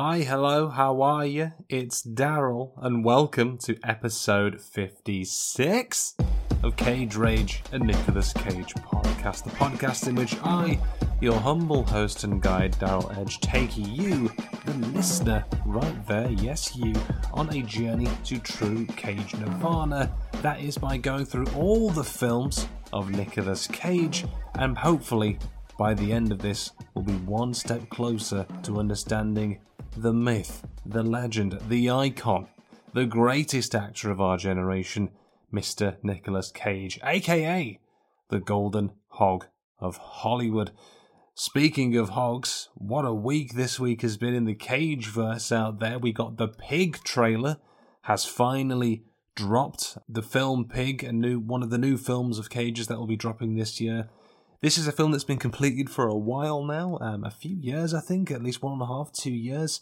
Hi, hello, how are you? It's Daryl, and welcome to episode 56 of Cage Rage, a Nicolas Cage podcast. The podcast in which I, your humble host and guide, Daryl Edge, take you, the listener, right there, yes, you, on a journey to true Cage Nirvana. That is by going through all the films of Nicholas Cage, and hopefully by the end of this, we'll be one step closer to understanding the myth, the legend, the icon, the greatest actor of our generation, Mr. Nicolas Cage, aka the Golden Hog of Hollywood. Speaking of hogs, what a week this week has been in the Cage verse out there. We got the Pig trailer has finally dropped. The film Pig, a new one of the new films of Cage's that will be dropping this year. This is a film that's been completed for a while now, um, a few years, I think, at least one and a half, two years.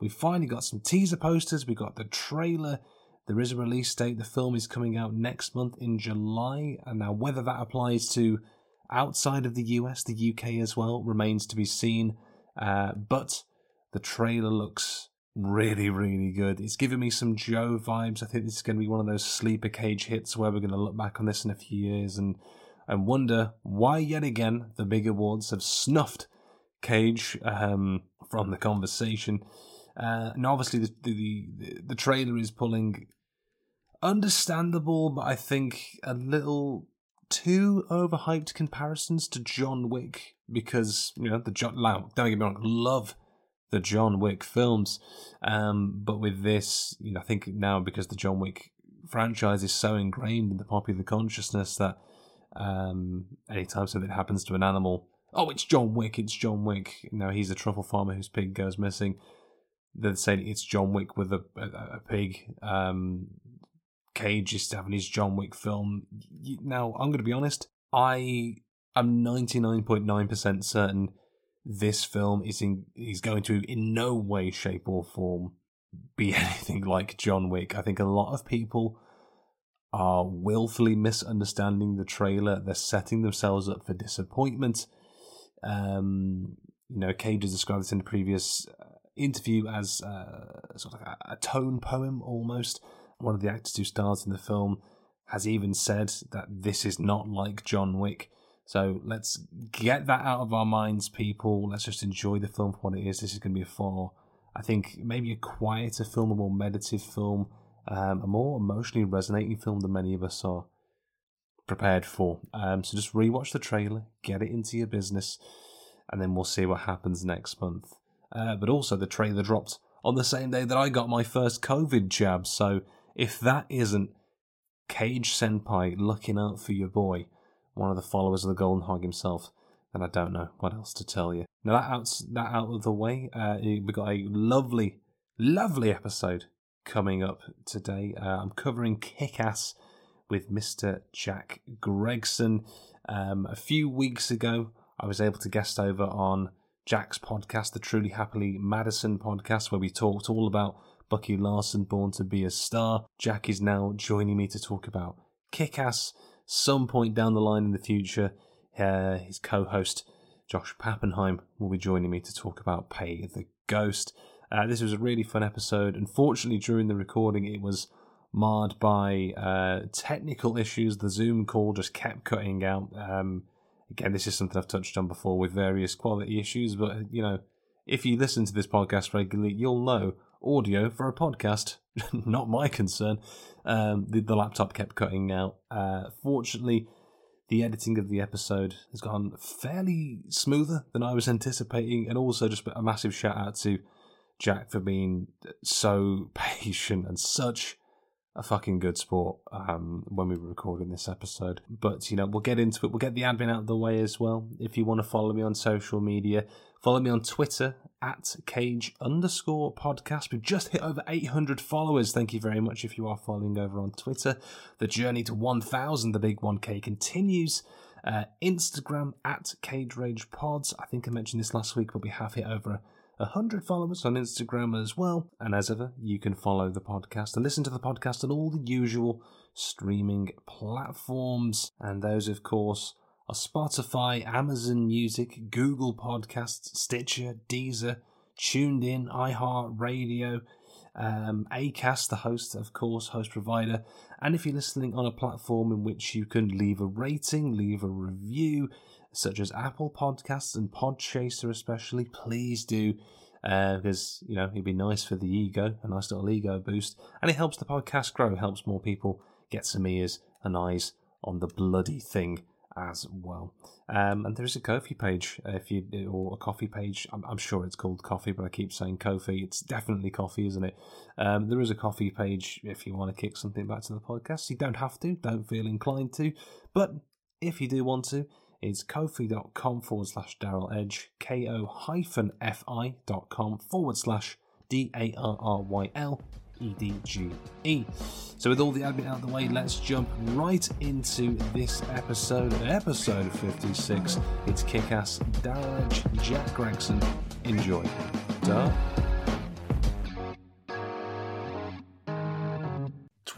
We finally got some teaser posters, we got the trailer. There is a release date. The film is coming out next month in July, and now whether that applies to outside of the US, the UK as well, remains to be seen. Uh, but the trailer looks really, really good. It's giving me some Joe vibes. I think this is going to be one of those sleeper cage hits where we're going to look back on this in a few years and and wonder why yet again the big awards have snuffed Cage um, from the conversation. Uh, and obviously, the, the the trailer is pulling understandable, but I think a little too overhyped comparisons to John Wick because you know the John. Don't get me wrong, love the John Wick films, um, but with this, you know, I think now because the John Wick franchise is so ingrained in the popular consciousness that um, anytime something happens to an animal, oh, it's John Wick, it's John Wick. Know, he's a truffle farmer whose pig goes missing. They're saying it's John Wick with a, a, a pig. Um, Cage is having his John Wick film. Now, I'm going to be honest. I am 99.9% certain this film is in is going to in no way, shape, or form be anything like John Wick. I think a lot of people are willfully misunderstanding the trailer. They're setting themselves up for disappointment. Um, you know, Cage has described this in a previous uh, interview as uh, sort of a, a tone poem almost. One of the actors who stars in the film has even said that this is not like John Wick. So let's get that out of our minds, people. Let's just enjoy the film for what it is. This is going to be a far, I think, maybe a quieter film, a more meditative film, um, a more emotionally resonating film than many of us are prepared for. Um, so just rewatch the trailer, get it into your business, and then we'll see what happens next month. Uh, but also, the trailer dropped on the same day that I got my first COVID jab. So if that isn't Cage Senpai looking out for your boy, one of the followers of the Golden Hog himself, then I don't know what else to tell you. Now that out that out of the way, uh, we got a lovely, lovely episode coming up today. Uh, I'm covering Kick-Ass with Mr. Jack Gregson. Um, a few weeks ago, I was able to guest over on Jack's podcast, the Truly Happily Madison podcast, where we talked all about Bucky Larson, Born to Be a Star. Jack is now joining me to talk about Kick-Ass. Some point down the line in the future, uh, his co-host Josh Pappenheim will be joining me to talk about Pay the Ghost. Uh, this was a really fun episode. Unfortunately, during the recording, it was marred by uh, technical issues. The Zoom call just kept cutting out. Um, again, this is something I've touched on before with various quality issues, but you know, if you listen to this podcast regularly, you'll know audio for a podcast, not my concern. Um, the, the laptop kept cutting out. Uh, fortunately, the editing of the episode has gone fairly smoother than I was anticipating, and also just a massive shout out to Jack for being so patient and such a fucking good sport um, when we were recording this episode. But, you know, we'll get into it. We'll get the admin out of the way as well. If you want to follow me on social media, follow me on Twitter at cage underscore podcast. We've just hit over 800 followers. Thank you very much if you are following over on Twitter. The journey to 1,000, the big 1K, continues. Uh, Instagram at Cage Rage Pods. I think I mentioned this last week, but we have hit over 100 followers on Instagram as well. And as ever, you can follow the podcast and listen to the podcast on all the usual streaming platforms. And those, of course, are Spotify, Amazon Music, Google Podcasts, Stitcher, Deezer, TuneIn, iHeartRadio, um, Acast, the host, of course, host provider. And if you're listening on a platform in which you can leave a rating, leave a review, such as Apple Podcasts and Podchaser, especially, please do. Because, you know, it'd be nice for the ego, a nice little ego boost. And it helps the podcast grow, helps more people get some ears and eyes on the bloody thing as well. Um, and there is a Ko-fi page, uh, if you or a coffee page. I'm, I'm, sure it's called coffee, but I keep saying Ko-fi. It's definitely coffee, isn't it? Um, there is a coffee page if you want to kick something back to the podcast. You don't have to, don't feel inclined to, but if you do want to, it's ko-fi.com forward slash Daryl Edge, ko hyphen fi.com forward slash D A R R Y L E D G E. So, with all the admin out of the way, let's jump right into this episode, episode 56. It's Kick Ass, Daryl Edge, Jack Gregson. Enjoy. Duh.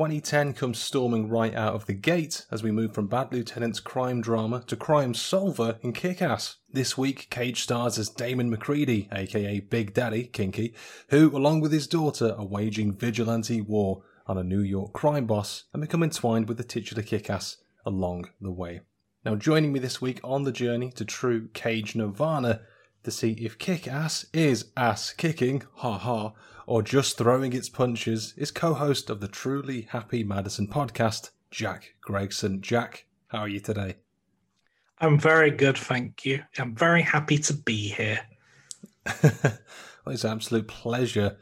2010 comes storming right out of the gate as we move from Bad Lieutenant's crime drama to crime solver in Kick Ass. This week, Cage stars as Damon Macready, aka Big Daddy Kinky, who, along with his daughter, are waging vigilante war on a New York crime boss and become entwined with the titular Kick Ass along the way. Now, joining me this week on the journey to true Cage Nirvana to see if Kick Ass is ass kicking, ha ha, or just throwing its punches is co host of the Truly Happy Madison podcast, Jack Gregson. Jack, how are you today? I'm very good, thank you. I'm very happy to be here. well, it's an absolute pleasure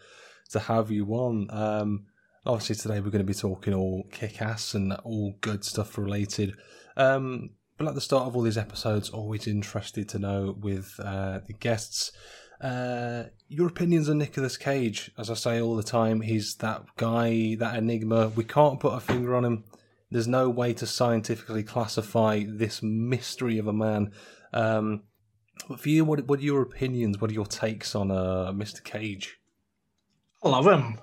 to have you on. Um, obviously, today we're going to be talking all kick ass and all good stuff related. Um, but at the start of all these episodes, always interested to know with uh, the guests uh, your opinions on Nicolas Cage? As I say all the time, he's that guy, that enigma. We can't put a finger on him. There's no way to scientifically classify this mystery of a man. Um, but for you, what what are your opinions? What are your takes on uh, Mr. Cage? I love him.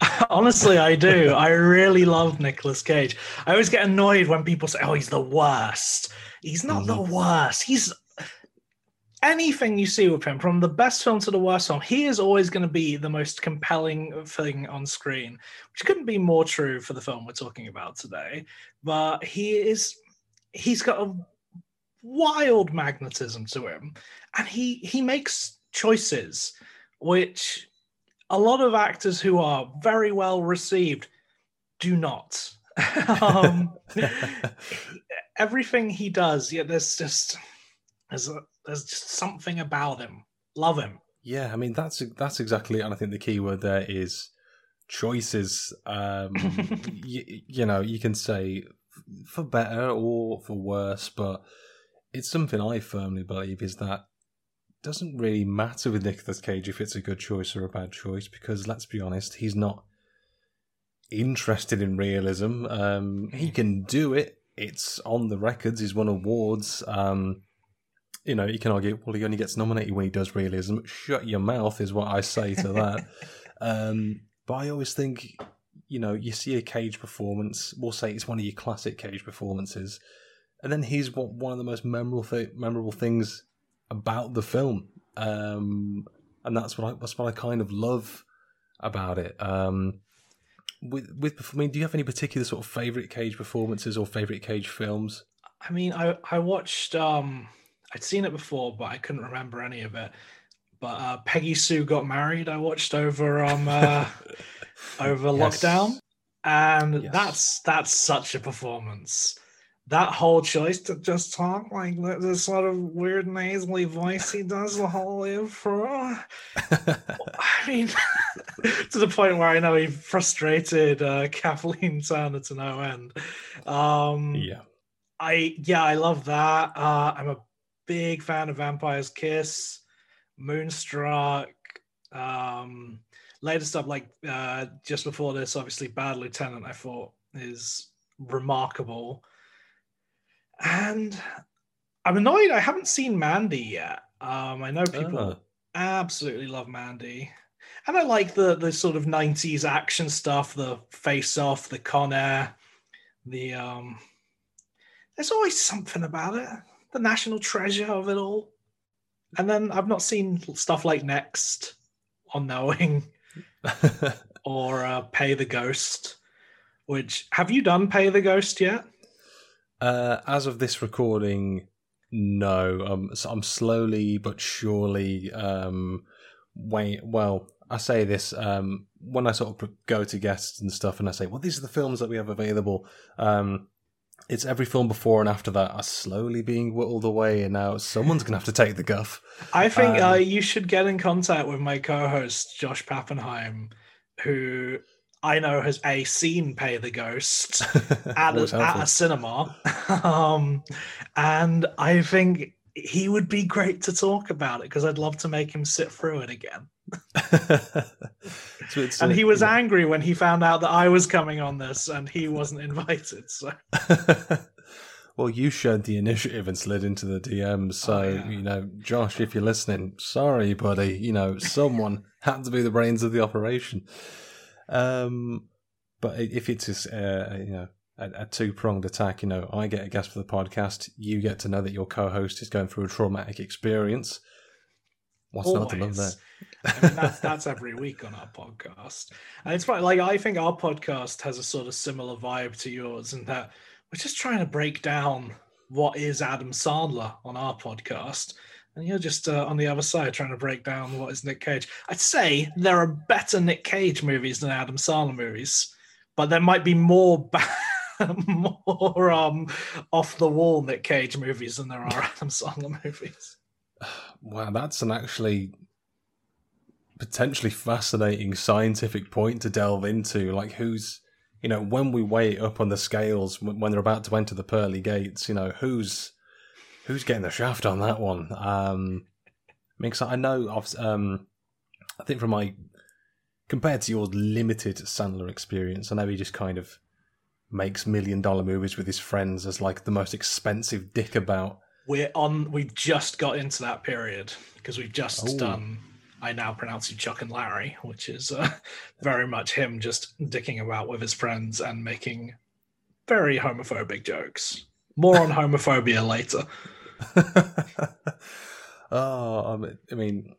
Honestly, I do. I really love Nicolas Cage. I always get annoyed when people say, "Oh, he's the worst." He's not mm-hmm. the worst. He's anything you see with him, from the best film to the worst film, he is always going to be the most compelling thing on screen, which couldn't be more true for the film we're talking about today. But he is, he's got a wild magnetism to him, and he he makes choices which a lot of actors who are very well received do not. um, everything he does, yeah, there's just there's a, there's just something about him. Love him. Yeah, I mean that's that's exactly, and I think the key word there is choices. Um, you, you know, you can say for better or for worse, but it's something I firmly believe is that doesn't really matter with Nicolas Cage if it's a good choice or a bad choice because let's be honest, he's not interested in realism. Um, he can do it. It's on the records. He's won awards. Um, you know, you can argue, well, he only gets nominated when he does realism. Shut your mouth is what I say to that. um, but I always think, you know, you see a Cage performance, we'll say it's one of your classic Cage performances, and then he's one of the most memorable th- memorable things about the film, um, and that's what I that's what I kind of love about it. Um, with with I mean, do you have any particular sort of favorite Cage performances or favorite Cage films? I mean, I I watched um I'd seen it before, but I couldn't remember any of it. But uh, Peggy Sue got married. I watched over um uh, over yes. lockdown, and yes. that's that's such a performance. that whole choice to just talk like the, sort of weird nasally voice he does the whole intro. I mean, to the point where I know he frustrated uh, Kathleen Turner to no end. Um, yeah. I yeah, I love that. Uh, I'm a big fan of Vampire's Kiss, Moonstruck. Um, later stuff like uh, just before this, obviously Bad Lieutenant. I thought is remarkable, and I'm annoyed I haven't seen Mandy yet. Um, I know people Ah. absolutely love Mandy. And I like the the sort of 90s action stuff, the face off, the Con Air, the um there's always something about it. The national treasure of it all. And then I've not seen stuff like Next or Knowing or uh, Pay the Ghost. Which have you done Pay the Ghost yet? Uh, as of this recording, no. Um, so I'm slowly but surely. Um, wait. Well, I say this um, when I sort of go to guests and stuff, and I say, "Well, these are the films that we have available." Um, it's every film before and after that are slowly being whittled away, and now someone's gonna have to take the guff. I think Um, uh, you should get in contact with my co-host Josh Pappenheim, who I know has a seen Pay the Ghost at a, at a cinema, um, and I think he would be great to talk about it because I'd love to make him sit through it again. So And uh, he was you angry when he found out that I was coming on this and he wasn't invited. So well, you showed the initiative and slid into the DMs. So, Oh, yeah. you know, Josh, if you're listening, sorry, buddy. You know, someone had to be the brains of the operation. Um, but if it's just, uh, you know, a, a two pronged attack, you know, I get a guest for the podcast. You get to know that your co host is going through a traumatic experience. What's not to love there? That's that's every week on our podcast, and it's funny. Like I think our podcast has a sort of similar vibe to yours, in that we're just trying to break down what is Adam Sandler on our podcast, and you're just uh, on the other side trying to break down what is Nick Cage. I'd say there are better Nick Cage movies than Adam Sandler movies, but there might be more. Ba- more um off the wall Nick Cage movies than there are Adam Sandler movies. Wow, that's an actually potentially fascinating scientific point to delve into. Like, who's, you know, when we weigh it up on the scales when they're about to enter the pearly gates, you know, who's who's getting the shaft on that one? Um, I mean, 'cause I know, of, um, I think from my compared to your limited Sandler experience, I know he just kind of makes million dollar movies with his friends as like the most expensive dick about. we're on we've just got into that period because we've just Oh. done i now pronounce you chuck and larry which is uh, very much him just dicking about with his friends and making very homophobic jokes more on homophobia later oh, I mean-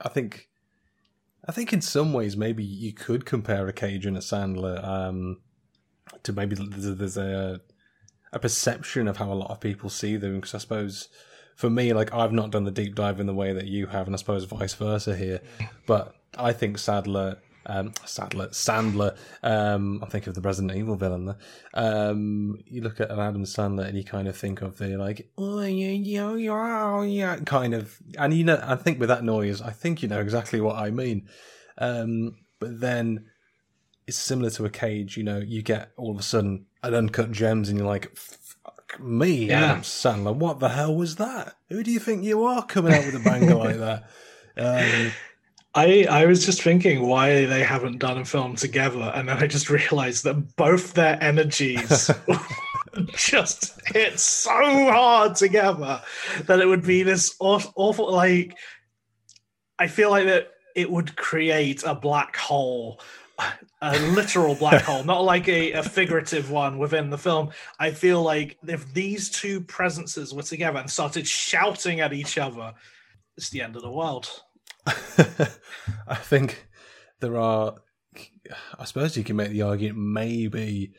I think, I think in some ways maybe you could compare a Cage and a Sandler um, to maybe there's there's a a perception of how a lot of people see them. Because I suppose for me, like I've not done the deep dive in the way that you have, and I suppose vice versa here. But I think Sadler. Um, Sadler, Sandler. Um, I think of the Resident Evil villain. There. Um, you look at an Adam Sandler and you kind of think of the like, oh yeah, yeah, yeah, yeah, kind of. And you know, I think with that noise, I think you know exactly what I mean. Um, but then it's similar to a cage. You know, you get all of a sudden an uncut gems, and you're like, "Fuck me, Yeah. Adam Sandler. What the hell was that? Who do you think you are coming out with a banger like that? Um, I, I was just thinking why they haven't done a film together, and then I just realized that both their energies just hit so hard together that it would be this awful, awful like. I feel like that it would create a black hole, a literal black hole, not like a, a figurative one within the film. I feel like if these two presences were together and started shouting at each other, it's the end of the world. I think there are. I suppose you can make the argument maybe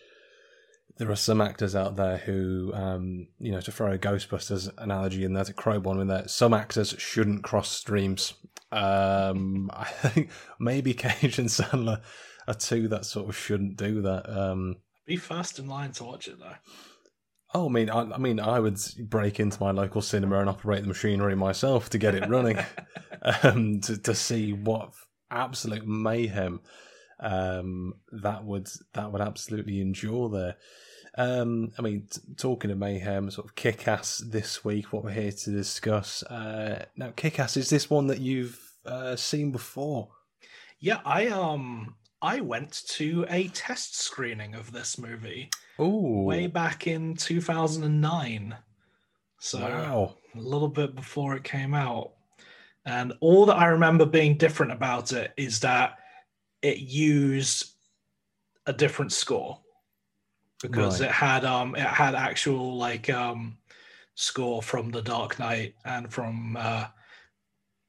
there are some actors out there who, um, you know, to throw a Ghostbusters analogy in there to Crowbone in there, some actors shouldn't cross streams. Um, I think maybe Cage and Sandler are two that sort of shouldn't do that. Um, Be first in line to watch it though. Oh, I mean, I, I mean, I would break into my local cinema and operate the machinery myself to get it running, um, to to see what absolute mayhem um, that would that would absolutely endure there. Um, I mean, t- talking of mayhem, sort of kick ass this week. What we're here to discuss uh, now, kick ass is this one that you've uh, seen before? Yeah, I um I went to a test screening of this movie Oh, way back in 2009. So wow! a little bit before it came out. And all that I remember being different about it is that it used a different score because Right. it had um it had actual like um score from The Dark Knight and from uh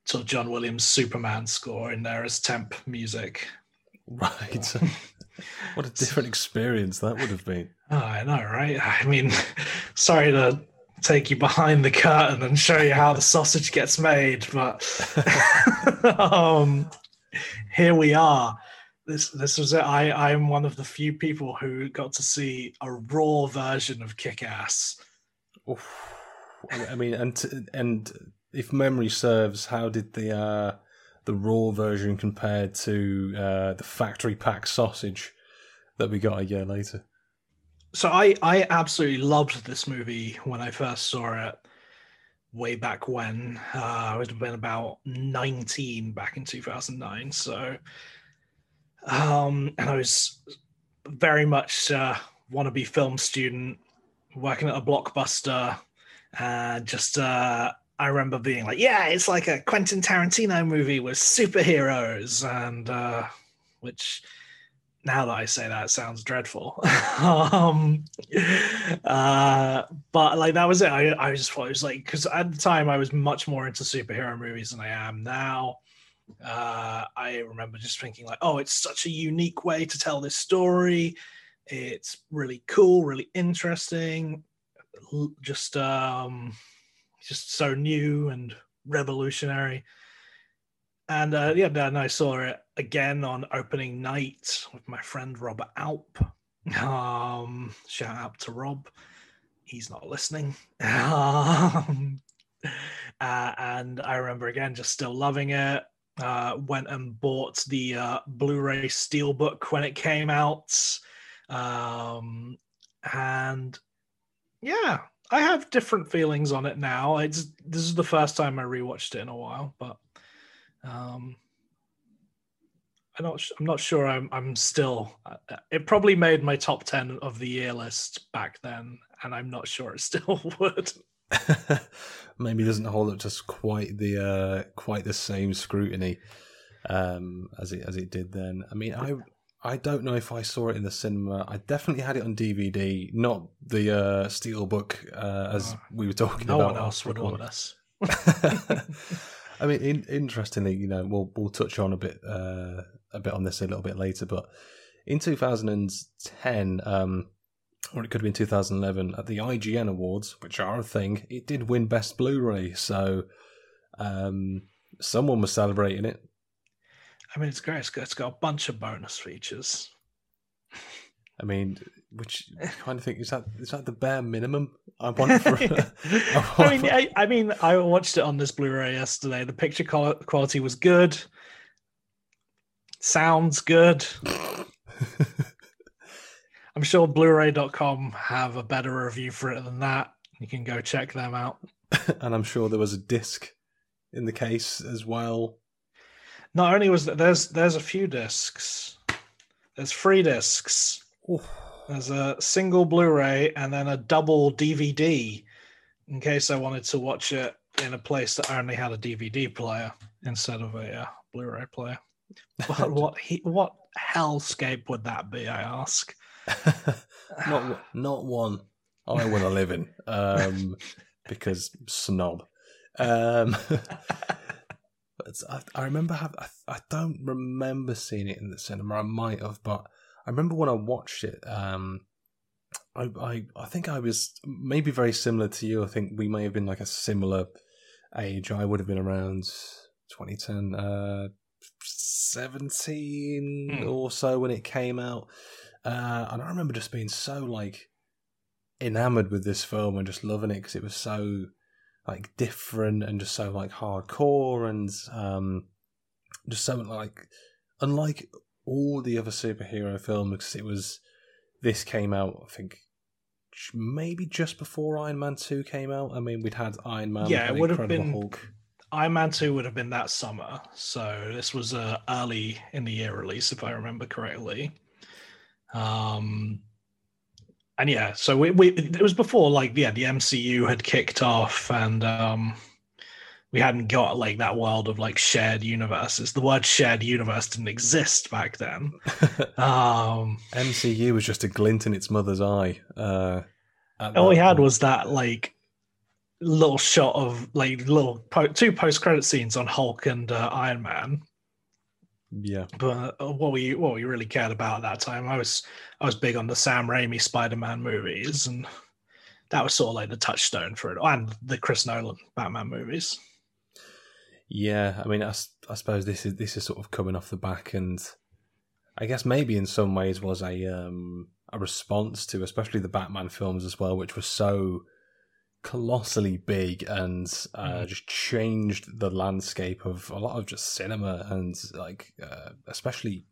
sort of John Williams Superman score in there as temp music. Right. what a different experience that would have been. Oh, I know, right? I mean, sorry to take you behind the curtain and show you how the sausage gets made, but um, here we are. This this was it. I I'm one of the few people who got to see a raw version of Kick Ass. Oof. I I mean, and and if memory serves, how did the uh, the raw version compare to uh, the factory pack sausage that we got a year later? So I I absolutely loved this movie when I first saw it way back when. Uh, I would have been about 19 back in 2009. So um and I was very much uh wannabe film student working at a blockbuster and just uh I remember being like, yeah, it's like a Quentin Tarantino movie with superheroes and uh which now that I say that sounds dreadful. um, uh, but like that was it. I, I just thought it was like because at the time I was much more into superhero movies than I am now. Uh, I remember just thinking like, oh, it's such a unique way to tell this story. It's really cool, really interesting. Just um, just so new and revolutionary. And uh, yeah, then I saw it again on opening night with my friend Robert Alp. Um, shout out to Rob. He's not listening. Um, uh, and I remember again just still loving it. Uh, went and bought the uh, Blu-ray Steelbook when it came out. Um, and yeah, I have different feelings on it now. It's this is the first time I rewatched it in a while, but um, I'm not. I'm not sure. I'm. I'm still. uh, It probably made my top ten of the year list back then, and I'm not sure it still would. Maybe doesn't hold up to quite the uh, quite the same scrutiny um, as it as it did then. I mean, I I don't know if I saw it in the cinema. I definitely had it on DVD, not the uh, steelbook uh, as Oh. we were talking No about. one else would want us. I mean, in, interestingly, you know, we'll we'll touch on a bit uh, a bit on this a little bit later, but in 2010, um, or it could have been 2011, at the IGN Awards, which are a thing, it did win Best Blu-ray. So um, someone was celebrating it. I mean, it's great. It's got, it's got a bunch of bonus features. I mean, which kind of think is that is that the bare minimum I want for? I I mean, for- I, I mean, I watched it on this Blu-ray yesterday. The picture quality was good. Sounds good. I'm sure Blu-ray.com have a better review for it than that. You can go check them out. and I'm sure there was a disc in the case as well. Not only was there, there's there's a few discs. There's three discs. There's a single Blu-ray and then a double DVD in case I wanted to watch it in a place that only had a DVD player instead of a uh, Blu-ray player. What what he, what hellscape would that be? I ask. Not one- not one I want to live in um, because snob. Um, but I, I remember have I, I don't remember seeing it in the cinema. I might have, but I remember when I watched it. Um, I, I I think I was maybe very similar to you. I think we may have been like a similar age. I would have been around 2010, uh, 17 Hmm. or so when it came out. Uh, and I remember just being so like enamored with this film and just loving it because it was so like different and just so like hardcore and um just so like unlike all the other superhero films because it was this came out I think maybe just before Iron Man 2 came out. I mean, we'd had Iron Man, Yeah, it would have been- Hulk. Iron Man 2 would have been that summer. So this was uh, early in the year release, if I remember correctly. Um, and yeah, so we, we it was before like yeah the MCU had kicked off and um, we hadn't got like that world of like shared universes. The word shared universe didn't exist back then. Um, MCU was just a glint in its mother's eye. Uh, all we had point. was that like little shot of like little po- two post credit scenes on Hulk and uh, Iron Man. Yeah, But uh, what we what we really cared about at that time, I was I was big on the Sam Raimi Spider Man movies, and that was sort of like the touchstone for it, and the Chris Nolan Batman movies. yeah. I mean, I suppose this is this is sort of coming off the back, and I guess maybe in some ways was a um, a response to especially the Batman films as well, which were so colossally big and uh, Mhm. just changed the landscape of a lot of just cinema and like uh, especially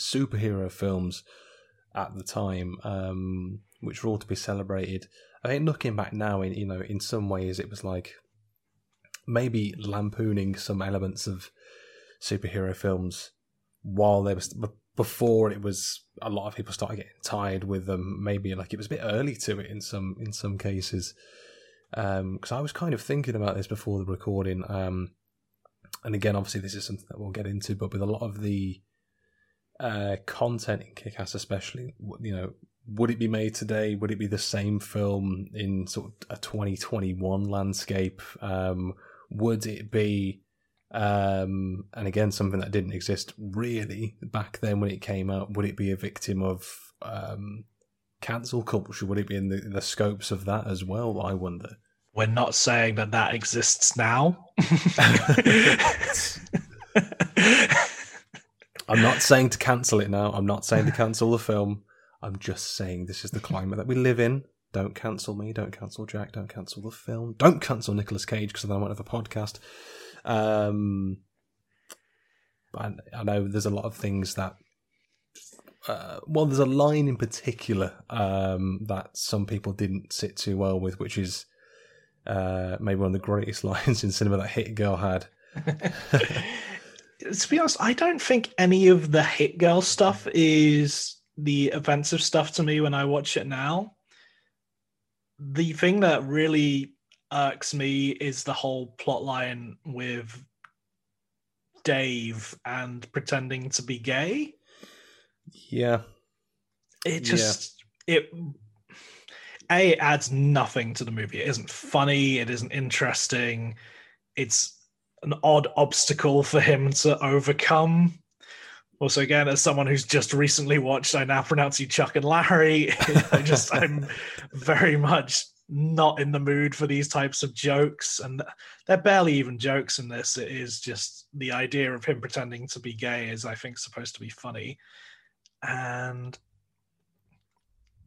superhero films at the time, um, which were all to be celebrated. I think looking back now, in you know, in some ways, it was like maybe lampooning some elements of superhero films while they were b- before it was a lot of people started getting tired with them. Maybe like it was a bit early to it in some in some cases. Because I was kind of thinking about this before the recording, um, and again, obviously, this is something that we'll get into. But with a lot of the uh, content in Kick-Ass, especially, you know, would it be made today? Would it be the same film in sort of a 2021 landscape? Um, would it be, um, and again, something that didn't exist really back then when it came out? Would it be a victim of um, cancel culture? Would it be in the, the scopes of that as well? I wonder. We're not saying that that exists now. I'm not saying to cancel it now. I'm not saying to cancel the film. I'm just saying this is the climate that we live in. Don't cancel me. Don't cancel Jack. Don't cancel the film. Don't cancel Nicolas Cage because then I won't have a podcast. Um, I, I know there's a lot of things that. Uh, well, there's a line in particular um, that some people didn't sit too well with, which is uh, maybe one of the greatest lines in cinema that Hit Girl had. to be honest, I don't think any of the hit girl stuff is the offensive stuff to me when I watch it now. The thing that really irks me is the whole plot line with Dave and pretending to be gay. Yeah, It just it a it adds nothing to the movie. It isn't funny. It isn't interesting. It's an odd obstacle for him to overcome. Also, again, as someone who's just recently watched, I now pronounce you Chuck and Larry. I just I'm very much not in the mood for these types of jokes, and they're barely even jokes in this. It is just the idea of him pretending to be gay is, I think, supposed to be funny, and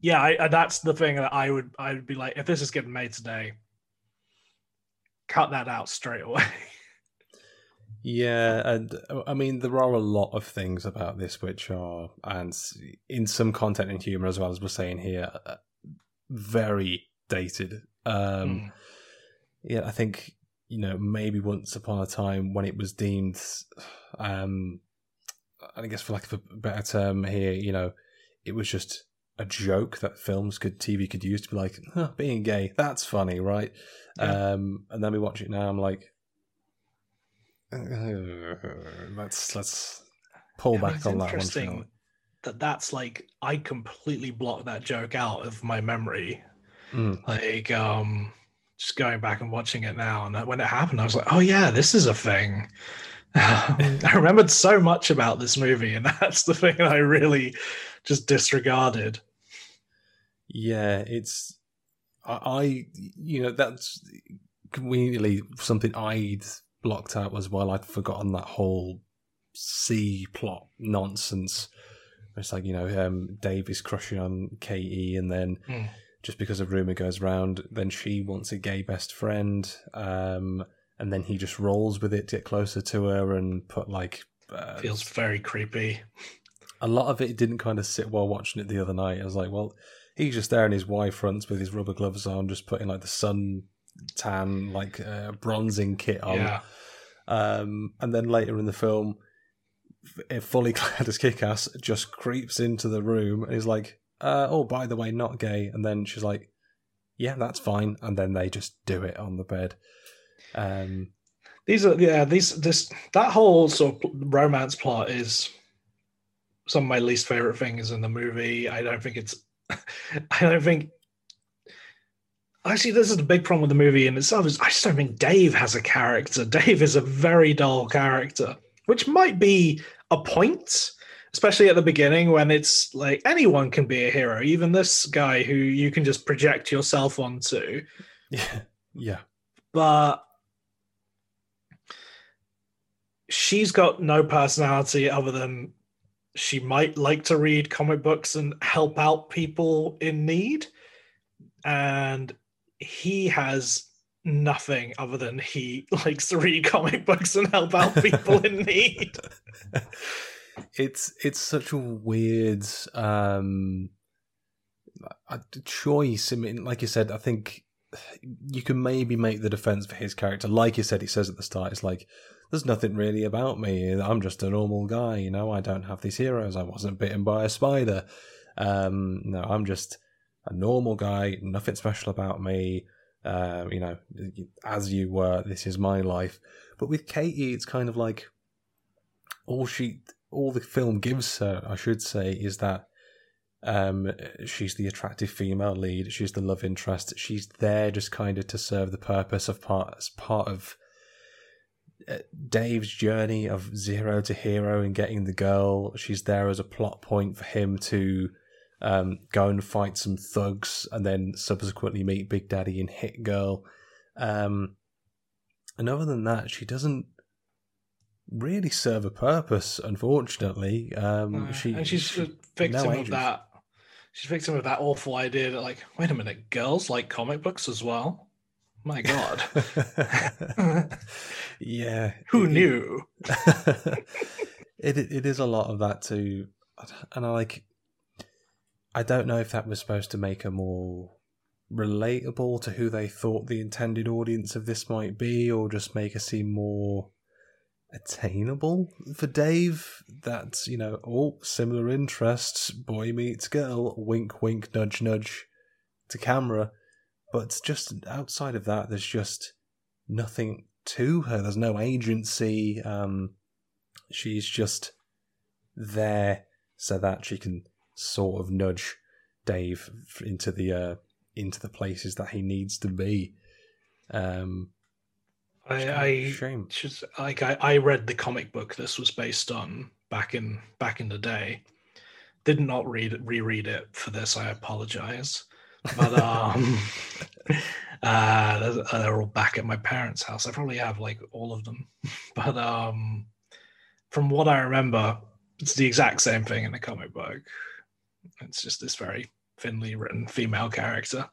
yeah, I, that's the thing that I would I would be like, if this is getting made today, cut that out straight away. Yeah, and I mean there are a lot of things about this which are, and in some content and humor as well as we're saying here, uh, very dated. Um, Mm. Yeah, I think you know maybe once upon a time when it was deemed, um, I guess for lack of a better term here, you know, it was just a joke that films could TV could use to be like huh, being gay. That's funny, right? Yeah. Um, and then we watch it now. I'm like, let's let's pull mean, back on that one. we? that that's like I completely blocked that joke out of my memory. Mm. Like, um, just going back and watching it now, and when it happened, I was like, oh yeah, this is a thing. I remembered so much about this movie, and that's the thing I really just disregarded. Yeah, it's I, I you know that's conveniently something I'd blocked out as well. I'd forgotten that whole C plot nonsense. It's like you know, um, Dave is crushing on Ke, and then Hmm. just because a rumor goes around. Then she wants a gay best friend, um, and then he just rolls with it to get closer to her and put like uh, Feels very creepy. a lot of it didn't kind of sit well watching it the other night. I was like, well, he's just there in his Y fronts with his rubber gloves on, just putting like the sun tan, like uh, bronzing kit on. Yeah. Um, and then later in the film, f- fully clad as Kick-Ass just creeps into the room and is like, uh, "Oh, by the way, not gay." And then she's like, "Yeah, that's fine." And then they just do it on the bed. Um, These are yeah, these this that whole sort of romance plot is some of my least favorite things in the movie. I don't think it's I don't think actually this is the big problem with the movie in itself is I just don't think Dave has a character. Dave is a very dull character, which might be a point, especially at the beginning when it's like anyone can be a hero, even this guy who you can just project yourself onto. yeah, yeah, but she's got no personality other than she might like to read comic books and help out people in need and he has nothing other than he likes to read comic books and help out people in need it's it's such a weird um a choice. I mean, like you said, I think you can maybe make the defense for his character. Like you said, he says at the start, it's like there's nothing really about me. I'm just a normal guy. You know, I don't have these heroes. I wasn't bitten by a spider. Um, no, I'm just a normal guy. Nothing special about me. Um, you know, as you were, this is my life. But with Katie, it's kind of like all she, all the film gives her, I should say, is that um, she's the attractive female lead. She's the love interest. She's there just kind of to serve the purpose of part as part of uh, Dave's journey of zero to hero and getting the girl. She's there as a plot point for him to um, go and fight some thugs and then subsequently meet Big Daddy and Hit Girl. Um, and other than that, she doesn't really serve a purpose, unfortunately. Um, Uh, she, and she's she- a victim no of agents. that she's a victim of that awful idea that like wait a minute girls like comic books as well my god yeah. who it- knew it it is a lot of that too, and I like. I don't know if that was supposed to make her more relatable to who they thought the intended audience of this might be, or just make her seem more attainable for Dave. That's you know all similar interests, boy meets girl, wink wink, nudge nudge, to camera, but just outside of that, there's just nothing to her. There's no agency. Um, she's just there so that she can sort of nudge Dave into the uh, into the places that he needs to be. Um, it's kind of I, I shame. just like I, I read the comic book this was based on back in back in the day. Did not read reread it for this. I apologize, but um, uh, they're, they're all back at my parents' house. I probably have like all of them, but um, from what I remember, it's the exact same thing in the comic book. It's just this very thinly written female character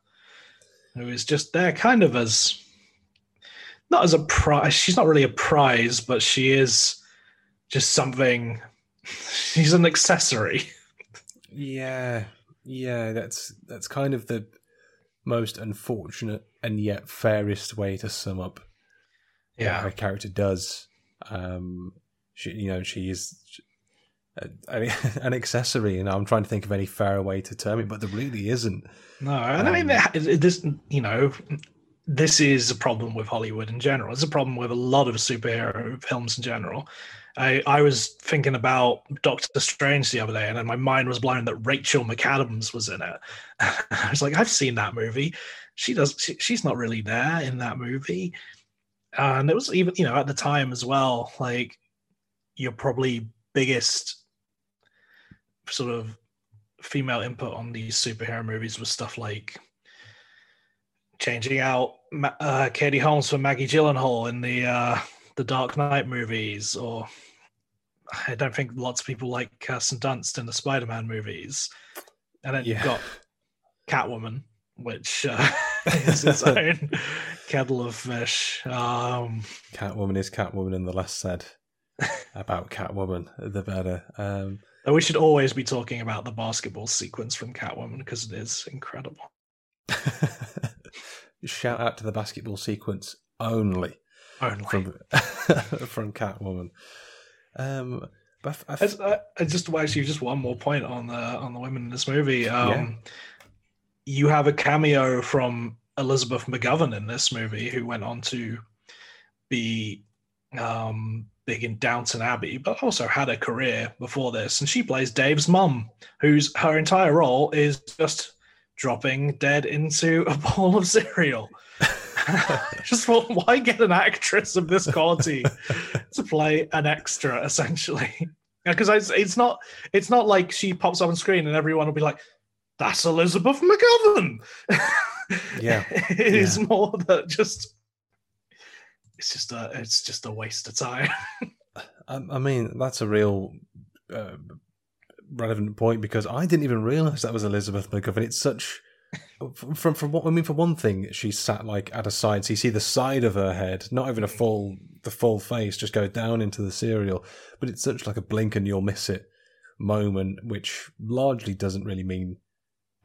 who is just there, kind of as not as a prize. She's not really a prize, but she is just something. She's an accessory. Yeah, yeah, that's that's kind of the most unfortunate and yet fairest way to sum up what her character does. Um, she, you know, she is a- an accessory, and I'm trying to think of any fairer way to term it, but there really isn't. No, and I mean Um, this. You know, this is a problem with Hollywood in general. It's a problem with a lot of superhero films in general. I, I was thinking about Doctor Strange the other day, and my mind was blown that Rachel McAdams was in it. I was like, I've seen that movie. She does. She, she's not really there in that movie, and it was even you know at the time as well. Like your probably biggest sort of female input on these superhero movies was stuff like changing out uh, Katie Holmes for Maggie Gyllenhaal in the uh, the Dark Knight movies, or I don't think lots of people like Kirsten Dunst in the Spider-Man movies. And then Yeah. you've got Catwoman, which uh, is its own kettle of fish. Um, Catwoman is Catwoman, and the less said about Catwoman, the better. Um, and we should always be talking about the basketball sequence from Catwoman because it is incredible. shout out to the basketball sequence only Only. from from Catwoman. Um, but I, uh, just actually just one more point on the on the women in this movie. Um, You have a cameo from Elizabeth McGovern in this movie, who went on to be um, big in Downton Abbey, but also had a career before this. And she plays Dave's mum, whose her entire role is just dropping dead into a bowl of cereal. just thought, why get an actress of this quality to play an extra, essentially? Because it's, it's not it's not like she pops up on screen and everyone will be like, "That's Elizabeth McGovern." Yeah. it is more that just it's just a it's just a waste of time. I, I mean, that's a real uh, relevant point because I didn't even realize that was Elizabeth McGovern. It's such from from what I mean. For one thing, she's sat like at a side, so you see the side of her head, not even a full the full face, just go down into the cereal. But it's such like a blink and you'll miss it moment, which largely doesn't really mean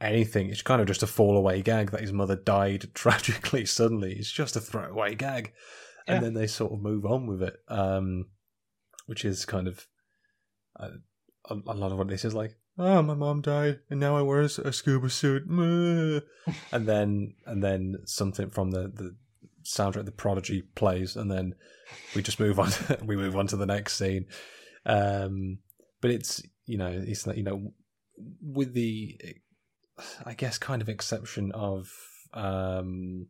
anything. It's kind of just a fall away gag that his mother died tragically suddenly. It's just a throwaway gag, Yeah. and then they sort of move on with it, um, which is kind of uh, a, a lot of what this is like. Oh, my mom died, and now I wear a scuba suit, and then and then something from the the soundtrack, the Prodigy plays, and then we just move on. we move on to the next scene. Um, but it's you know it's you know with the I guess kind of exception of um,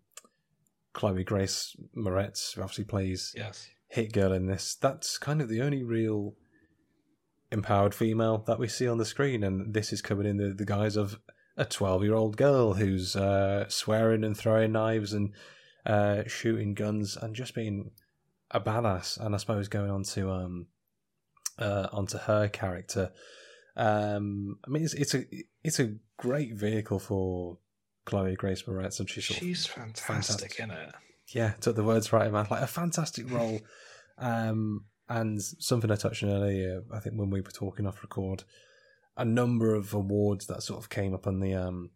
Chloe Grace Moretz, who obviously plays yes. Hit Girl in this. That's kind of the only real empowered female that we see on the screen, and this is coming in the, the guise of a twelve-year-old girl who's uh, swearing and throwing knives and uh, shooting guns and just being a badass. And I suppose going on to um, uh, onto her character. Um, I mean, it's it's a it's a great vehicle for Chloe Grace Moretz, and she's She's fantastic, fantastic. in it. yeah, took the words right in my mouth. Like a fantastic role, um, and something I touched on earlier. I think when we were talking off record, a number of awards that sort of came up on the um,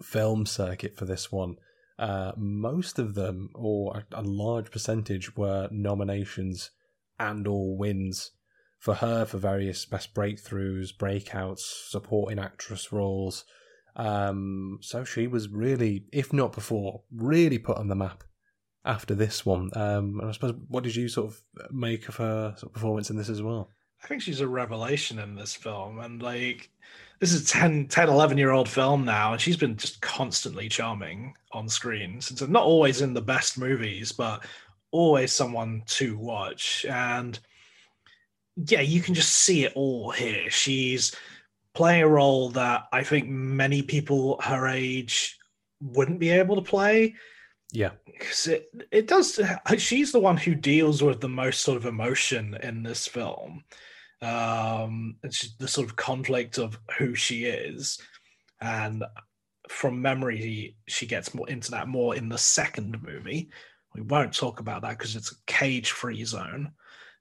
film circuit for this one. Uh, most of them, or a, a large percentage, were nominations and or wins for her for various best breakthroughs, breakouts, supporting actress roles. Um, so she was really, if not before, really put on the map after this one. Um, and I suppose, what did you sort of make of her sort of performance in this as well? I think she's a revelation in this film. And like, this is a 10, 10 11 year old film now. And she's been just constantly charming on screen. Since not always in the best movies, but always someone to watch. And yeah, you can just see it all here. She's playing a role that I think many people her age wouldn't be able to play Yeah, because it it does she's the one who deals with the most sort of emotion in this film. Um it's the sort of conflict of who she is. And from memory she gets more into that more in the second movie. We won't talk about that because it's a cage free zone.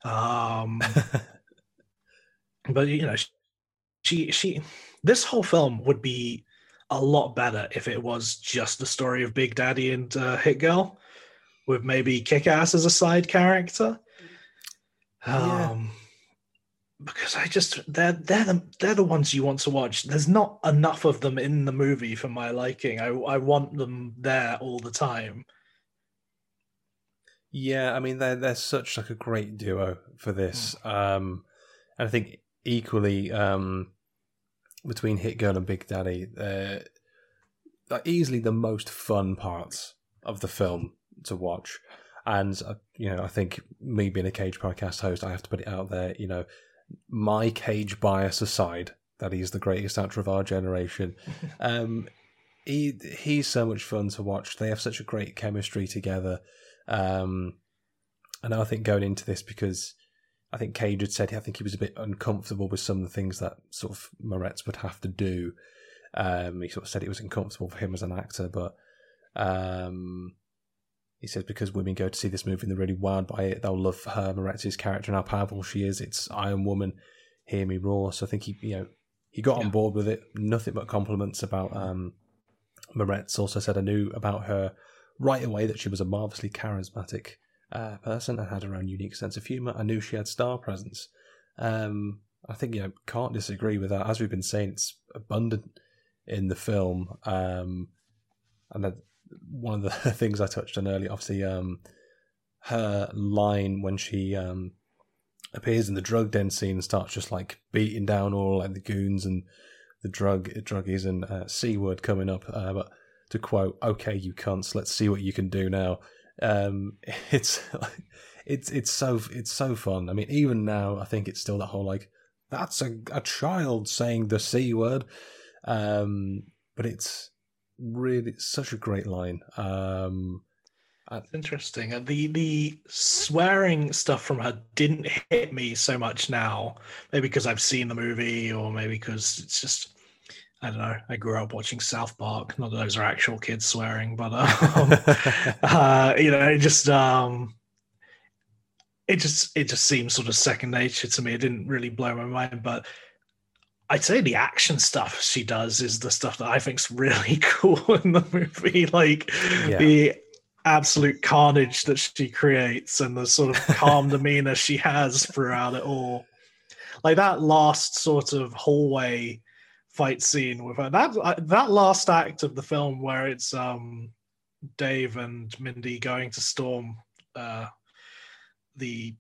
Um but you know she she this whole film would be a lot better if it was just the story of Big Daddy and uh, Hit Girl, with maybe Kick Ass as a side character. Yeah. Um, because I just they're they're the they're the ones you want to watch. There's not enough of them in the movie for my liking. I I want them there all the time. Yeah, I mean they're they're such like a great duo for this. Um and I think equally um between Hit Girl and Big Daddy, they're, they're easily the most fun parts of the film to watch. And uh, you know, I think me being a Cage podcast host, I have to put it out there. You know, my Cage bias aside, that he's the greatest actor of our generation. um, he he's so much fun to watch. They have such a great chemistry together. Um, and I think going into this because I think Cage had said I think he was a bit uncomfortable with some of the things that sort of Moretz would have to do. Um, he sort of said it was uncomfortable for him as an actor, but um, he says because women go to see this movie and they're really wowed by it, they'll love her Moretti's character and how powerful she is. It's Iron Woman, hear me roar. So I think he, you know, he got Yeah. on board with it. Nothing but compliments about um, Moretz. Also said I knew about her right away that she was a marvelously charismatic uh, person and had her own unique sense of humour. I knew she had star presence. Um, I think you know can't disagree with that. As we've been saying, it's abundant in the film. Um, and one of the things I touched on earlier, obviously, um, her line when she um, appears in the drug den scene and starts just like beating down all like the goons and the drug druggies and uh, c word coming up. Uh, but to quote, "Okay, you cunts, let's see what you can do now." Um, it's it's it's so it's so fun. I mean, even now, I think it's still that whole like that's a a child saying the c word, um, but it's really such a great line. Um, It's interesting. The the swearing stuff from her didn't hit me so much now. Maybe because I've seen the movie, or maybe because it's just I don't know. I grew up watching South Park. Not that those are actual kids swearing, but um, uh, you know, it just um, it just it just seems sort of second nature to me. It didn't really blow my mind, but I'd say the action stuff she does is the stuff that I think's really cool in the movie. Like Yeah. the absolute carnage that she creates and the sort of calm demeanor she has throughout it all. Like that last sort of hallway fight scene with her. That uh, that last act of the film where it's um Dave and Mindy going to storm uh the,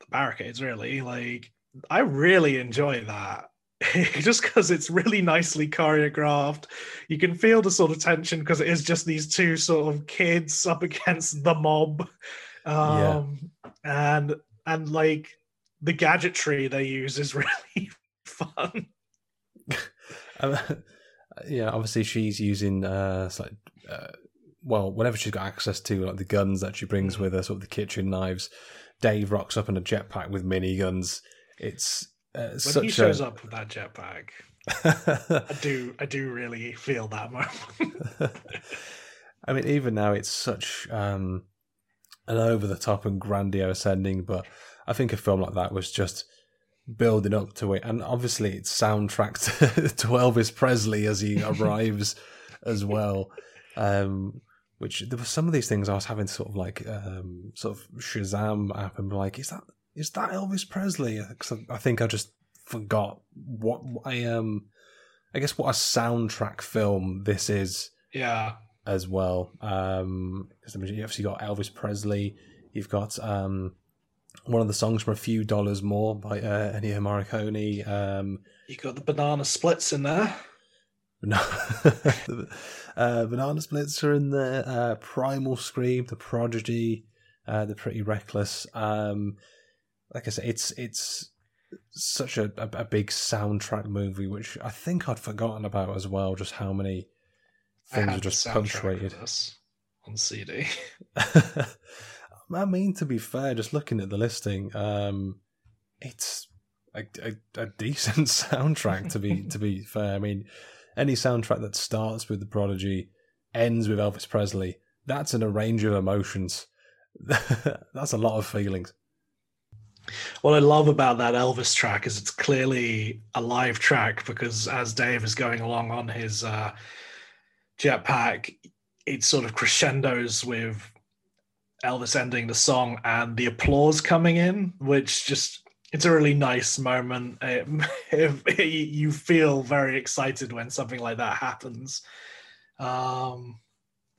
the barricades really like I really enjoy that just because it's really nicely choreographed. You can feel the sort of tension because it is just these two sort of kids up against the mob, um, and and like the gadgetry they use is really fun. Um, yeah, obviously she's using uh, like, uh, well, whenever she's got access to like the guns that she brings with her, sort of the kitchen knives. Dave rocks up in a jetpack with miniguns. It's uh, When such he a shows up with that jetpack, I do I do really feel that moment. I mean, even now it's such um, an over the top and grandiose ending, but I think a film like that was just building up to it, and obviously it's soundtracked to Elvis Presley as he arrives as well. Um, which there were some of these things I was having sort of like um, sort of Shazam app and be like, is that is that Elvis Presley? 'Cause I I think I just forgot what I um I guess what a soundtrack film this is yeah, as well. Um, because you obviously got Elvis Presley. You've got um, one of the songs from A Few Dollars More by uh, Ennio Morricone. Um, you got the banana splits in there. no, uh, Banana Splits are in there. Uh, Primal Scream, The Prodigy, uh, The Pretty Reckless. Um, like I said, it's it's such a, a, big soundtrack movie, which I think I'd forgotten about as well. Just how many things are just punctuated. on CD. I mean, to be fair, just looking at the listing, um, it's a, a, a decent soundtrack. To be to be fair, I mean, any soundtrack that starts with the Prodigy, ends with Elvis Presley, that's in a range of emotions. that's a lot of feelings. What I love about that Elvis track is it's clearly a live track because as Dave is going along on his uh, jetpack, it sort of crescendos with Elvis ending the song and the applause coming in, which just it's a really nice moment. It, it- you feel very excited when something like that happens. Um,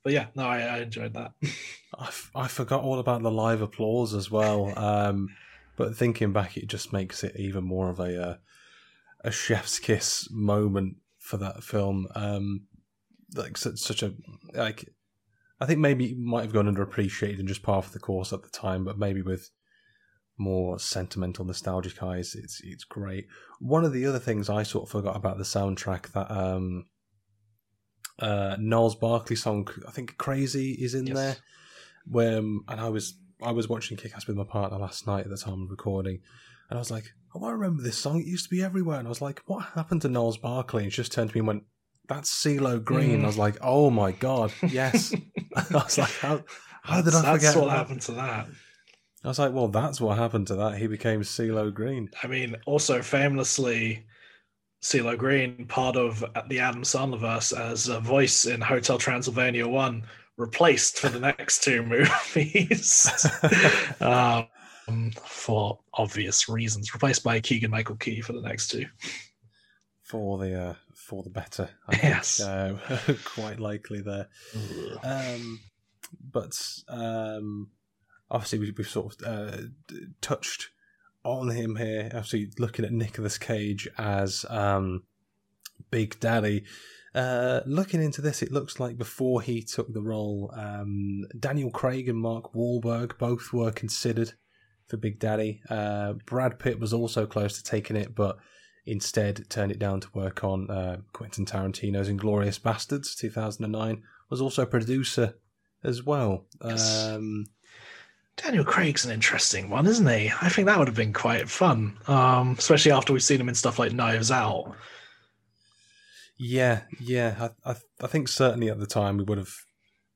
but yeah, no, I, I enjoyed that. I, f- I forgot all about the live applause as well. Um, but thinking back, it just makes it even more of a uh, a chef's kiss moment for that film. Um, like such, such a like, I think maybe it might have gone underappreciated and just part of the course at the time, but maybe with more sentimental, nostalgic eyes, it's it's great. One of the other things I sort of forgot about the soundtrack that um, uh, Gnarls Barkley song, I think "Crazy" is in Yes. there. Where um, and I was I was watching Kick-Ass with my partner last night at the time of recording, and I was like, oh, I remember this song. It used to be everywhere, and I was like, what happened to Gnarls Barkley? And she just turned to me and went, that's CeeLo Green. I was like, oh my god, yes. I was like, how how did I That's forget? That's what that? happened to that. I was like, well, that's what happened to that. He became CeeLo Green. I mean, also famously, CeeLo Green, part of the Adam Sandlerverse as a voice in Hotel Transylvania 1, replaced for the next two movies um, for obvious reasons. Replaced by Keegan Michael Key for the next two. for the uh, for the better. I think, Yes. uh, quite likely there. Um, but um, obviously, we, we've sort of uh, touched on him here. Obviously, looking at Nicolas Cage as um, Big Daddy. Uh, looking into this, it looks like before he took the role, um, Daniel Craig and Mark Wahlberg both were considered for Big Daddy. Uh, Brad Pitt was also close to taking it, but instead turned it down to work on uh, Quentin Tarantino's Inglourious Basterds 2009. Was also a producer as well. Yes. Um, Daniel Craig's an interesting one, isn't he? I think that would have been quite fun, um, especially after we've seen him in stuff like Knives Out. yeah, yeah. I, I, I think certainly at the time we would have.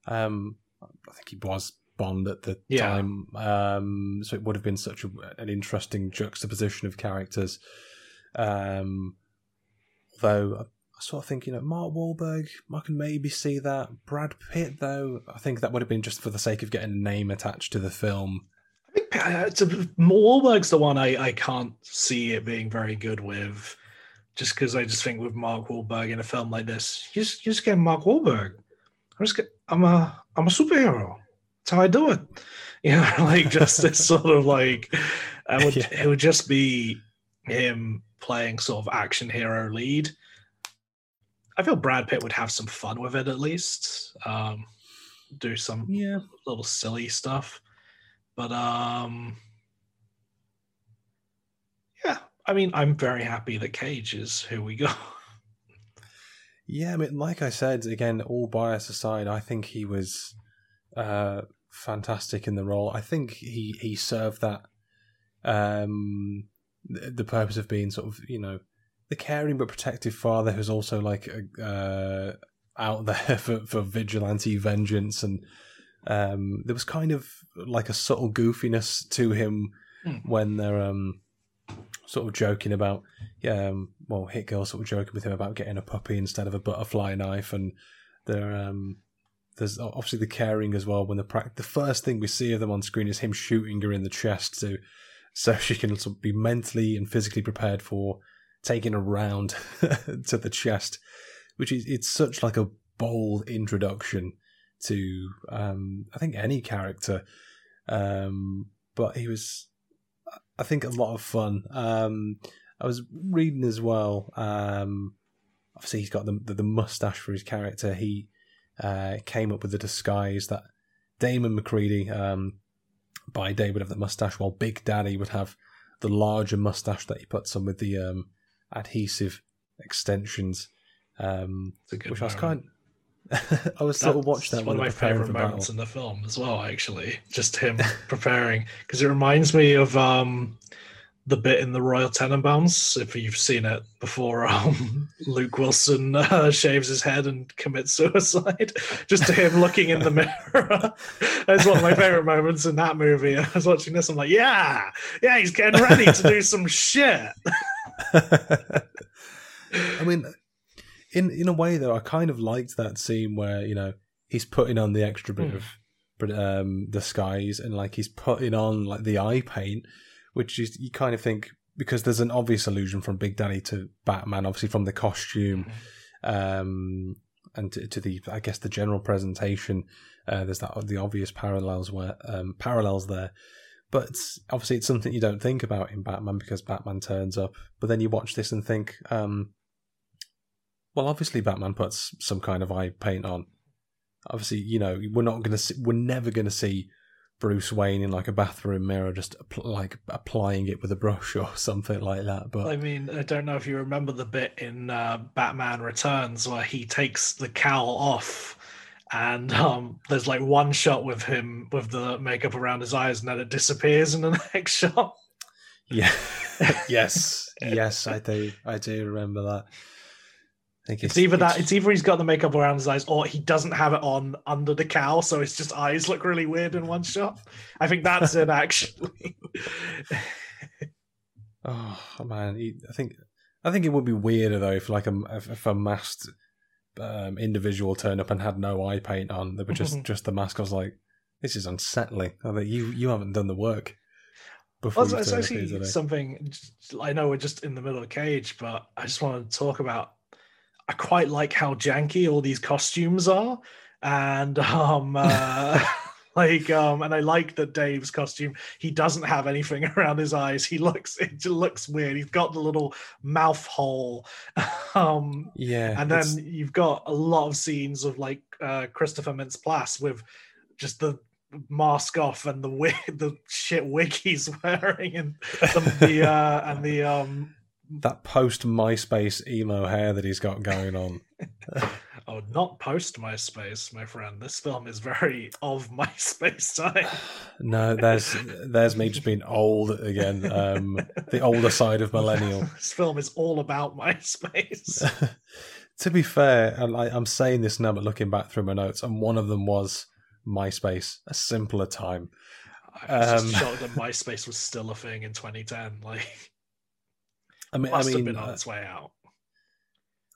Um, I think he was Bond at the Yeah. time, um, so it would have been such a, an interesting juxtaposition of characters. Um, although I, sort of think, you know, Mark Wahlberg, I can maybe see that. Brad Pitt, though, I think that would have been just for the sake of getting a name attached to the film. I think uh, it's a, Wahlberg's the one I, I can't see it being very good with, just because I just think with Mark Wahlberg in a film like this, you just you just get Mark Wahlberg. I'm just get, I'm a I'm a superhero. That's how I do it. You know, like just this sort of like, I would Yeah. it would just be him playing sort of action hero lead. I feel Brad Pitt would have some fun with it at least. Um, do some Yeah. little silly stuff. But um yeah, I mean I'm very happy that Cage is who we got. Yeah, I mean, like I said, again, all bias aside, I think he was uh, fantastic in the role. I think he he served that um, the, the purpose of being sort of you know the caring but protective father who's also like uh, out there for, for vigilante vengeance and um, there was kind of like a subtle goofiness to him Hmm. when they're um, sort of joking about yeah, um, well, Hit Girl sort of joking with him about getting a puppy instead of a butterfly knife, and there, um, there's obviously the caring as well. When the pra- the first thing we see of them on screen is him shooting her in the chest, to so she can sort of be mentally and physically prepared for taking a round to the chest, which is it's such like a bold introduction to um, I think any character, um, but he was I think a lot of fun. Um, I was reading as well. Um, obviously, he's got the, the the mustache for his character. He uh, came up with the disguise that Damon Macready um, by day would have the mustache, while Big Daddy would have the larger mustache that he puts on with the um, adhesive extensions. Um, which I was kind. I was sort of watched that one of my favorite for battle. moments in the film as well. Actually, just him preparing because it reminds me of um, the bit in the Royal Tenenbaums. If you've seen it before, um, Luke Wilson uh, shaves his head and commits suicide. just to him looking in the mirror. That's one of my favorite moments in that movie. I was watching this. I'm like, yeah, yeah, he's getting ready to do some shit. I mean, in in a way though, I kind of liked that scene where you know he's putting on the extra bit Hmm. of um disguise and like he's putting on like the eye paint, which is you kind of think because there's an obvious allusion from Big Daddy to Batman, obviously from the costume, um, and to, to the I guess the general presentation. Uh, there's that the obvious parallels where um, parallels there. But obviously, it's something you don't think about in Batman because Batman turns up. But then you watch this and think, um, well, obviously Batman puts some kind of eye paint on. Obviously, you know, we're not to see, we're never going to see Bruce Wayne in like a bathroom mirror just like applying it with a brush or something like that. But I mean, I don't know if you remember the bit in uh, Batman Returns where he takes the cowl off, and um, there's like one shot with him with the makeup around his eyes, and then it disappears in the next shot. yeah, yes, yes, I do, I do remember that. Think It's either that, it's either he's got the makeup around his eyes, or he doesn't have it on under the cowl, so his just eyes look really weird in one shot. I think that's it, actually. Oh man, he, I think I think it would be weirder though if like a if, a masked um, individual turned up and had no eye paint on. They were just just the mask. I was like, this is unsettling. I like, you you haven't done the work. Well, it's turned up here actually something I know we're just in the middle of cage, but I just want to talk about. I quite like how janky all these costumes are, and um, uh, like um, and I like that Dave's costume. He doesn't have anything around his eyes. He looks it looks weird. He's got the little mouth hole, um, yeah, and then it's- you've got a lot of scenes of like uh, Christopher Mintz-Plasse with just the mask off and the wig, the shit wig he's wearing, and the, the uh, and the um that post MySpace emo hair that he's got going on. oh, not post MySpace, my friend. This film is very of MySpace time. No, there's there's me just being old again. Um, the older side of millennial. this film is all about MySpace. to be fair, and I, I'm saying this now, but looking back through my notes, and one of them was MySpace, a simpler time. I was Um, just shocked that MySpace was still a thing in 2010. Like, I mean, I must have been on uh, its way out.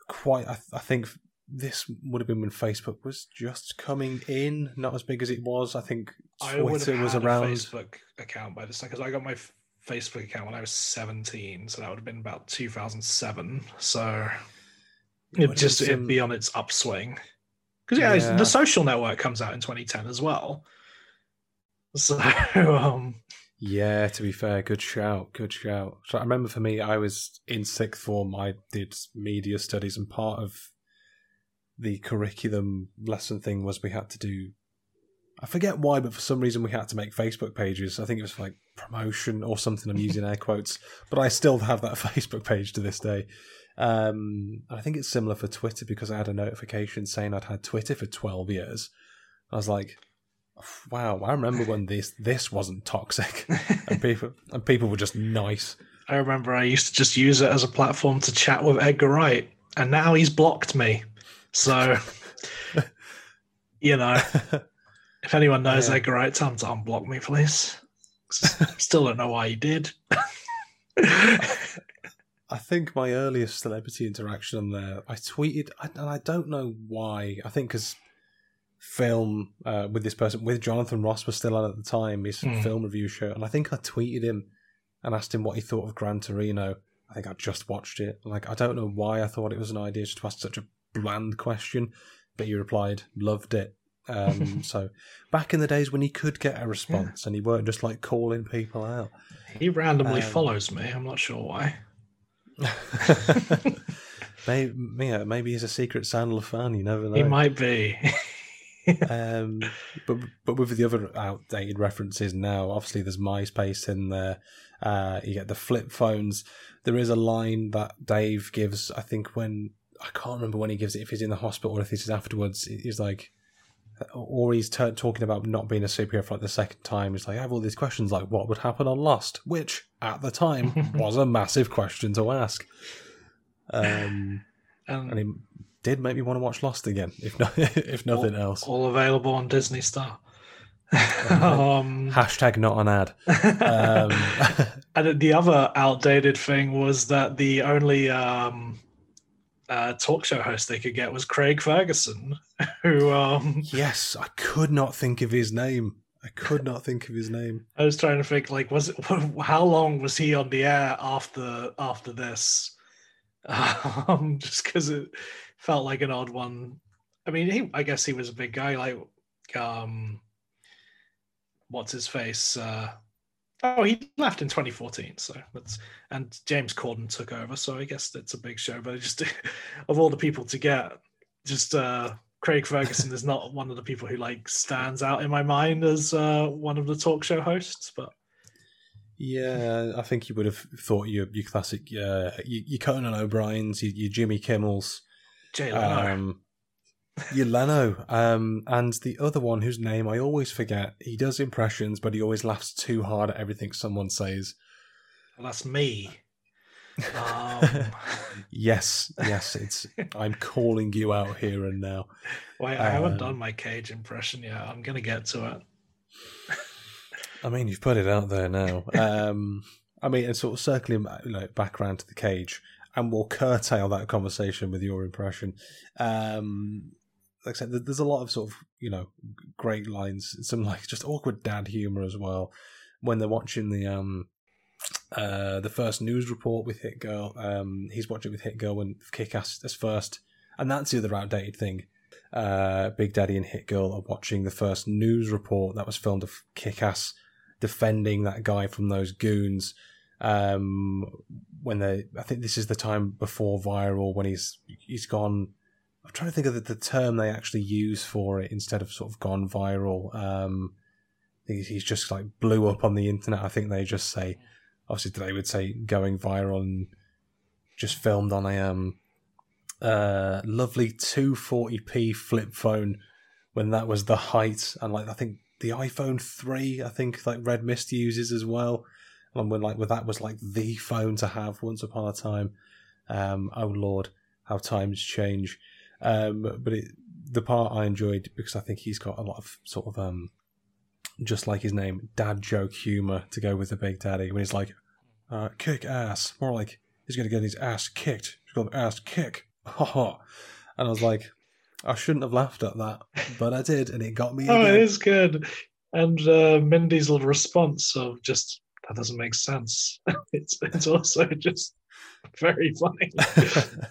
quite. I, I think this would have been when Facebook was just coming in, not as big as it was. I think I would have was had around. a Facebook account by this time because I got my Facebook account when I was 17, so that would have been about 2007. So It just it'd be on its upswing. Because yeah, Yeah. the Social Network comes out in 2010 as well. So um, Yeah, to be fair, good shout, good shout. So I remember for me, I was in sixth form. I did media studies, and part of the curriculum lesson thing was we had to do. I forget why, but for some reason we had to make Facebook pages. I think it was like promotion or something. I'm using air quotes, but I still have that Facebook page to this day. Um, I think it's similar for Twitter because I had a notification saying I'd had Twitter for 12 years. I was like, wow, I remember when this this wasn't toxic and people and people were just nice. I remember I used to just use it as a platform to chat with Edgar Wright, and now he's blocked me. So, you know, if anyone knows Yeah. Edgar Wright, tell him to unblock me, please. Still don't know why he did. I think my earliest celebrity interaction on there, I tweeted, and I don't know why. I think because film uh, with this person, with Jonathan Ross, was still on at the time, his Hmm. film review show, and I think I tweeted him and asked him what he thought of Gran Torino. I think I just watched it. Like I don't know why I thought it was an idea just to ask such a bland question, but he replied, "Loved it." Um, so back in the days when he could get a response and he weren't just like calling people out. he randomly Um, follows me. I'm not sure why. maybe, yeah, maybe he's a secret Sandler fan. You never know. He might be. um, but but with the other outdated references now, obviously there's MySpace in there. Uh, you get the flip phones. There is a line that Dave gives. I think when I can't remember when he gives it. If he's in the hospital or if he's afterwards, he's like, or he's t- talking about not being a superhero for like the second time. He's like, I have all these questions, like what would happen on Lost, which at the time was a massive question to ask. Um, and and it did make me want to watch Lost again, if no, if nothing else. all available on Disney Star. um, Hashtag not an ad. Um, And the other outdated thing was that the only um, uh, talk show host they could get was Craig Ferguson, who um, yes, I could not think of his name. I could not think of his name. I was trying to think like was it how long was he on the air after after this? Um, just because it felt like an odd one. I mean, he I guess he was a big guy. Like, um, what's his face? Uh, oh, he left in 2014. So that's and James Corden took over. So I guess it's a big show. But just of all the people to get, just uh, Craig Ferguson is not one of the people who like stands out in my mind as uh, one of the talk show hosts. But Yeah, I think you would have thought your your classic, uh, your, your Conan O'Brien's, your, your Jimmy Kimmel's, Jay Leno. um, Leno, um, and the other one whose name I always forget. He does impressions, but he always laughs too hard at everything someone says. Well, that's me. Um, yes, yes, it's. I'm calling you out here and now. wait, I haven't Um, done my Cage impression yet. I'm gonna get to it. I mean, you've put it out there now. Um, I mean, and sort of circling you know, back around to the cage, and we'll curtail that conversation with your impression. Um, like I said, there's a lot of sort of you know great lines, some like just awkward dad humor as well when they're watching the um uh the first news report with Hit Girl. Um, he's watching with Hit Girl when Kick Ass is first, and that's the other outdated thing uh, Big Daddy and Hit Girl are watching the first news report that was filmed of Kick Ass defending that guy from those goons. Um, when they, I think this is the time before viral when he's he's gone. I'm trying to think of the, the term they actually use for it instead of sort of gone viral. Um, he's just like blew up on the internet. I think they just say, obviously today would say going viral and just filmed on a um uh lovely 240p flip phone when that was the height and like I think the iPhone 3 I think like Red Mist uses as well and when like when that was like the phone to have once upon a time um oh lord how times change um but it the part I enjoyed because I think he's got a lot of sort of um just like his name dad joke humor to go with the big daddy when he's like uh kick ass more like he's gonna get his ass kicked he's got ass kick and I was like, I shouldn't have laughed at that, but I did, and it got me. Oh, again. it is good. And uh, Mindy's little response of just that doesn't make sense. it's it's also just very funny.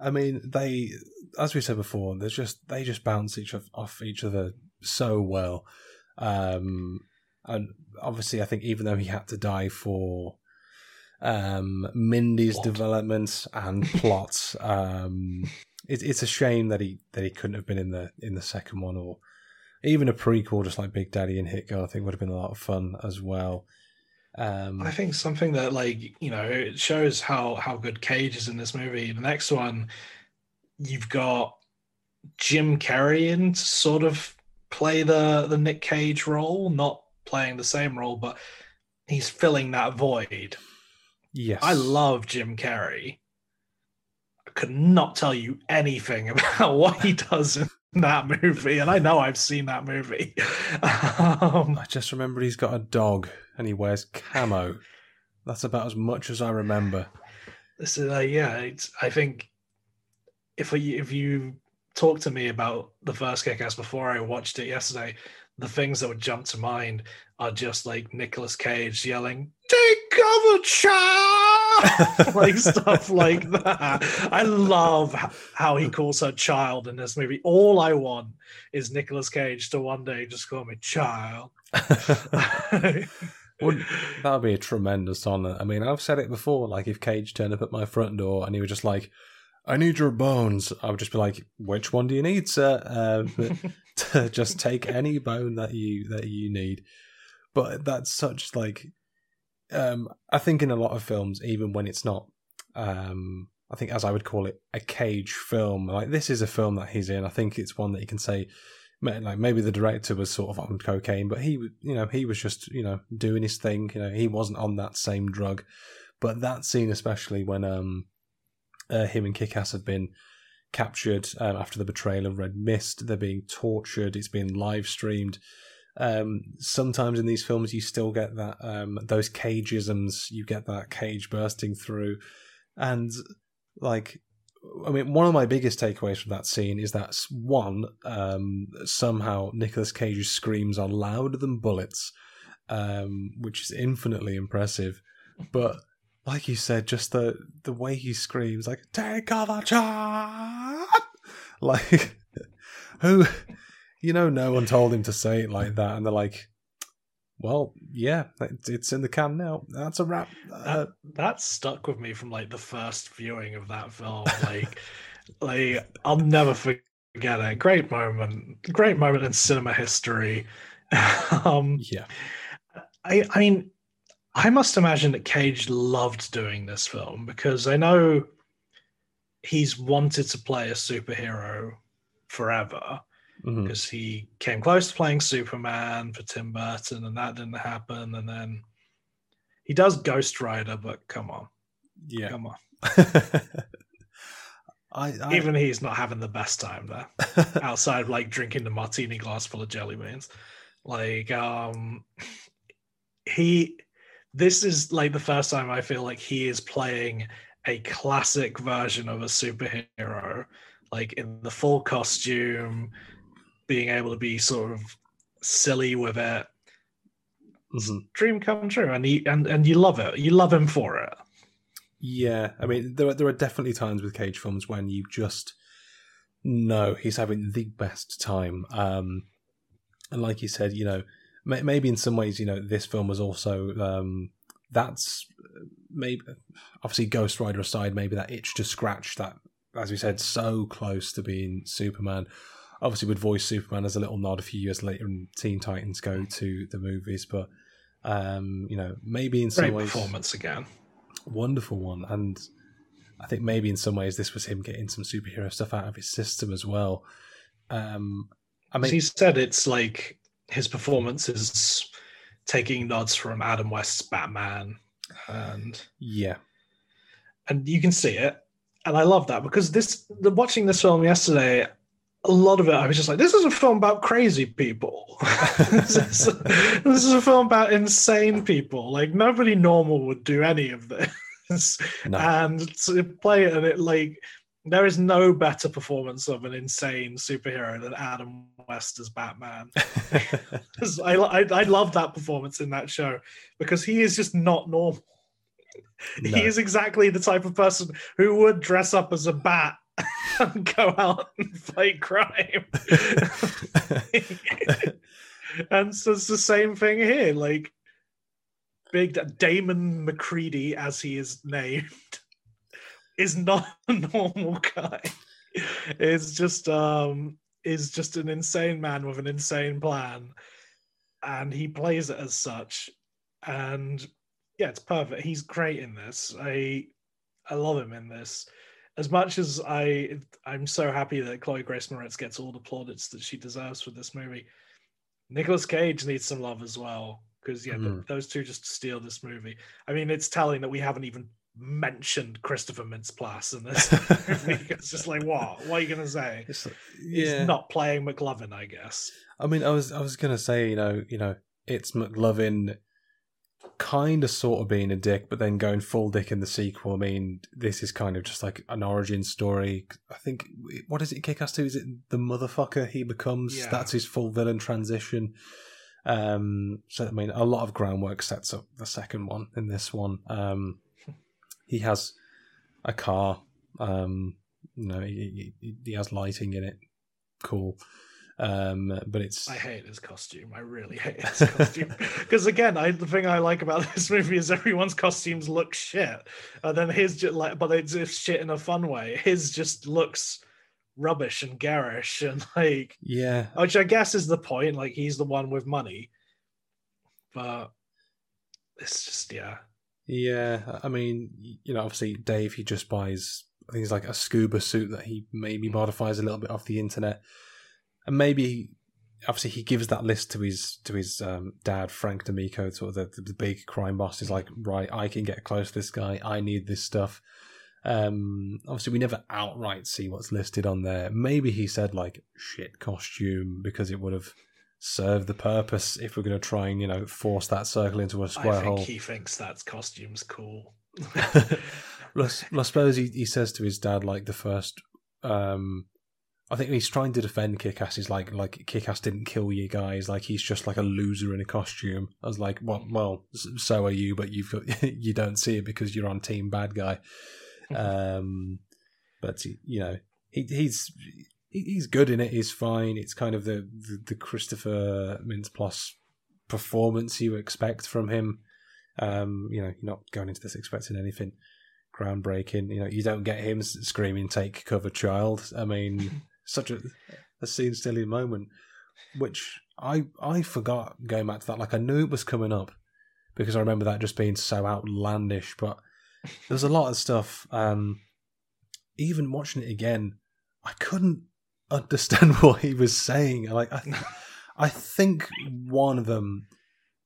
I mean, they, as we said before, there's just they just bounce each of, off each other so well, um, and obviously, I think even though he had to die for um, Mindy's Plot. development and plot, um, it, it's a shame that he that he couldn't have been in the in the second one or even a prequel, just like Big Daddy and Hit Girl. I think would have been a lot of fun as well. Um, I think something that like you know it shows how how good Cage is in this movie. The next one, you've got Jim Carrey in to sort of play the the Nick Cage role, not playing the same role, but he's filling that void. yes, I love Jim Carrey. I could not tell you anything about what he does in that movie, and I know I've seen that movie. Um, I just remember he's got a dog and he wears camo. That's about as much as I remember. this is uh, yeah. It's, I think if you, if you talk to me about the first Kick-Ass before I watched it yesterday, the things that would jump to mind are just like Nicolas Cage yelling, "Take cover, child!" like stuff like that. I love how he calls her child in this movie. All I want is Nicolas Cage to one day just call me child. Would- that would be a tremendous honor. I mean, I've said it before. Like, if Cage turned up at my front door and he was just like, "I need your bones," I would just be like, "Which one do you need, sir?" Uh, but just take any bone that you that you need. But that's such like, um, I think in a lot of films, even when it's not, um, I think as I would call it, a Cage film. Like this is a film that he's in. I think it's one that you can say like maybe the director was sort of on cocaine, but he, you know, he was just, you know, doing his thing. You know, he wasn't on that same drug. But that scene, especially when um, uh, him and Kick-Ass have been captured um, after the betrayal of Red Mist, they're being tortured. It's been live streamed. Um, sometimes in these films, you still get that um, those cageisms. You get that cage bursting through, and like I mean, one of my biggest takeaways from that scene is that one, um, somehow Nicolas Cage's screams are louder than bullets, um, which is infinitely impressive. But like you said, just the the way he screams, like "Take cover, child!" like who, you know, no one told him to say it like that, and they're like, "Well, yeah, it's in the can now. That's a wrap." Uh, that, that stuck with me from like the first viewing of that film. Like, like I'll never forget it. Great moment, great moment in cinema history. um, yeah, I, I mean, I must imagine that Cage loved doing this film because I know he's wanted to play a superhero forever Mhm. because he came close to playing Superman for Tim Burton and that didn't happen. And then he does Ghost Rider, but come on. Yeah. Come on. I, I Even he's not having the best time there. outside of like drinking the martini glass full of jelly beans. Like um he this is like the first time I feel like he is playing a classic version of a superhero, like in the full costume, being able to be sort of silly with it. Mhm. Dream come true, and he and and you love it. You love him for it. Yeah, I mean, there are, there are definitely times with Cage films when you just know he's having the best time. Um, and like you said, you know, may, maybe in some ways, you know, this film was also um, that's maybe obviously Ghost Rider aside, maybe that itch to scratch that, as we said, so close to being Superman. Obviously, would voice Superman as a little nod a few years later, and Teen Titans go to the movies, but. Um, you know, maybe in some Great ways, performance again. wonderful one and i think maybe in some ways this was him getting some superhero stuff out of his system as well um i mean he said it's like his performance is taking nods from Adam West's Batman, and yeah and you can see it, and I love that because this the watching this film yesterday. A lot of it, I was just like, "This is a film about crazy people. this, is, this is a film about insane people. Like nobody normal would do any of this." no and to play it and it like there is no better performance of an insane superhero than Adam West as Batman. I, I I love that performance in that show because he is just not normal. No. He is exactly the type of person who would dress up as a bat go out and fight crime. and so it's the same thing here. Like big Damon Macready, as he is named, is not a normal guy. Is just um is just an insane man with an insane plan. And he plays it as such. And yeah, it's perfect. He's great in this. I I love him in this. As much as I I'm so happy that Chloe Grace Moretz gets all the plaudits that she deserves for this movie. Nicolas Cage needs some love as well because yeah, th- Mhm. those two just steal this movie. I mean, it's telling that we haven't even mentioned Christopher Mintz-Plasse in this. It's just like, what? What are you gonna say? It's like- He's not playing McLovin, I guess. i mean i was i was gonna say you know you know it's mclovin kind of sort of being a dick but then going full dick in the sequel i mean this is kind of just like an origin story. I think what is it kick ass 2 is it the motherfucker he becomes Yeah. that's his full villain transition. Um so i mean a lot of groundwork sets up the second one in this one. Um he has a car um you know he, he, he has lighting in it. Cool um but it's I hate his costume. I really hate his costume. Because again, I, the thing I like about this movie is everyone's costumes look shit, and then his just like, but it's just shit in a fun way. His just looks rubbish and garish, and like, yeah which I guess is the point. Like he's the one with money, but it's just yeah. Yeah, I mean, you know, obviously Dave he just buys I think it's like a scuba suit that he maybe modifies a little bit off the internet, and maybe obviously he gives that list to his to his um, dad Frank D'Amico, sort of the, the big crime boss. Is like, right, I can get close to this guy. I need this stuff. Um, obviously, we never outright see what's listed on there. Maybe he said like shit costume because it would have served the purpose if we're going to try and you know force that circle into a square I think hole. he thinks that's costumes cool. well, I s- well, I suppose he, he says to his dad like the first. Um, I think he's trying to defend Kickass. He's like, like Kickass didn't kill you guys. Like he's just like a loser in a costume. I was like, well, well, so are you, but you've got, you don't see it because you're on team bad guy. Um, but you know, he, he's he's good in it. He's fine. It's kind of the the, the Christopher Mintz-Plasse performance you expect from him. Um, you know, you're not going into this expecting anything groundbreaking. You know, you don't get him screaming, "Take cover, child." I mean, such a a scene silly moment, which I I forgot going back to that. Like I knew it was coming up because I remember that just being so outlandish. But there's a lot of stuff. Um, even watching it again, I couldn't understand what he was saying. Like I, I think one of them,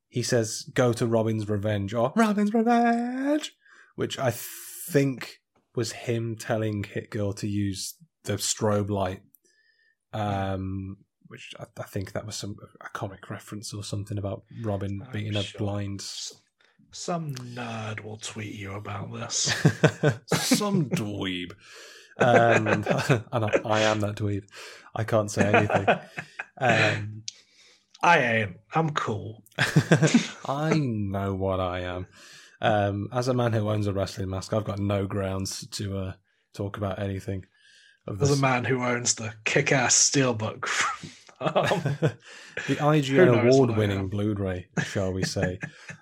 he says, "Go to Robin's Revenge" or "Robin's Revenge," which I think was him telling Hit Girl to use the strobe light. Um, which I, I think that was some a comic reference or something about Robin I'm being a blind Some nerd will tweet you about this. some dweeb. Um, and I, I am that dweeb. I can't say anything. Um, I am. I'm cool. I know what I am. Um, as a man who owns a wrestling mask, I've got no grounds to uh, talk about anything. Of As a man who owns the kick-ass steelbook. from- um, the IGN knows what I award-winning? Blu-ray, shall we say?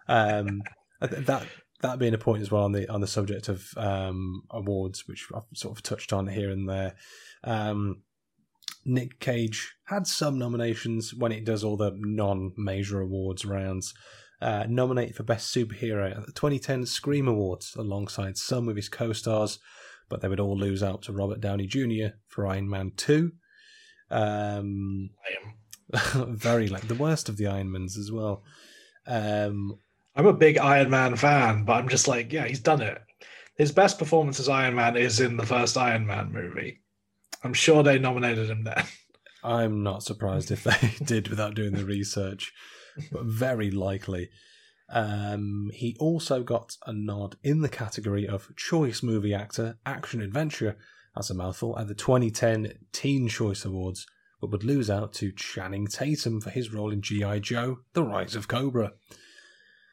um, that that being a point as well on the on the subject of um, awards, which I've sort of touched on here and there. Um, Nick Cage had some nominations when it does all the non-major awards rounds. Uh, nominated for Best Superhero at the 2010 Scream Awards, alongside some of his co-stars, but they would all lose out to Robert Downey Jr. for Iron Man 2. Um, I am. very like the worst of the Ironmans as well. Um, I'm a big Iron Man fan, but I'm just like, yeah, he's done it. His best performance as Iron Man is in the first Iron Man movie. I'm sure they nominated him then. I'm not surprised if they did without doing the research, but very likely. Um, he also got a nod in the category of Choice Movie Actor Action Adventure, that's a mouthful, at the 2010 Teen Choice Awards, but would lose out to Channing Tatum for his role in G.I. Joe The Rise of Cobra.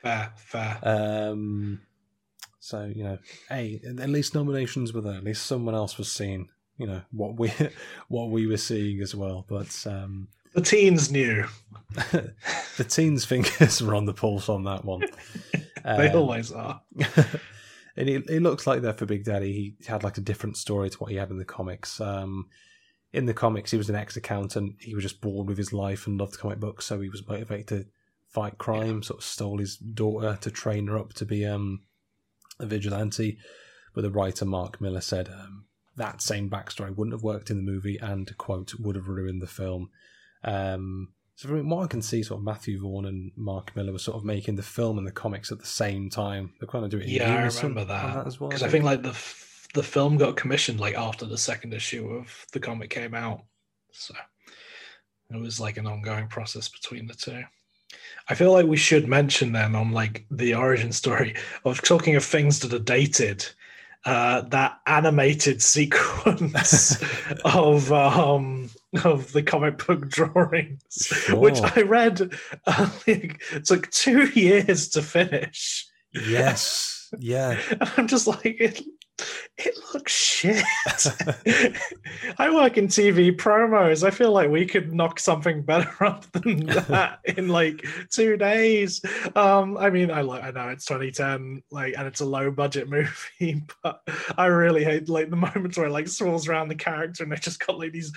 Fair, fair. Um, so you know, hey, at least nominations were there. At least someone else was seeing, you know, what we what we were seeing as well. But um, the teens knew. the teens' fingers were on the pulse on that one. They Um, always are. and it, it looks like there for Big Daddy, he had like a different story to what he had in the comics. Um, in the comics, he was an ex-accountant. He was just bored with his life and loved comic books, so he was motivated to fight crime. Sort of stole his daughter to train her up to be um, a vigilante. But the writer Mark Millar said um, that same backstory wouldn't have worked in the movie, and quote would have ruined the film. Um, so from what I can see, sort of Matthew Vaughn and Mark Millar were sort of making the film and the comics at the same time. They're kind of doing Yeah, I remember on that. as well. Because I think like the f- the film got commissioned like after the second issue of the comic came out, so it was like an ongoing process between the two. I feel like we should mention then on like the origin story of talking of things that are dated. Uh, that animated sequence of um of the comic book drawings, which I read, uh, it took two years to finish. yes, yeah. And I'm just like, it, it looks shit. I work in TV promos. I feel like we could knock something better up than that in like two days. Um, I mean, I like I know it's 2010, like, and it's a low budget movie, but I really hate like the moments where it like swirls around the character and they just got like these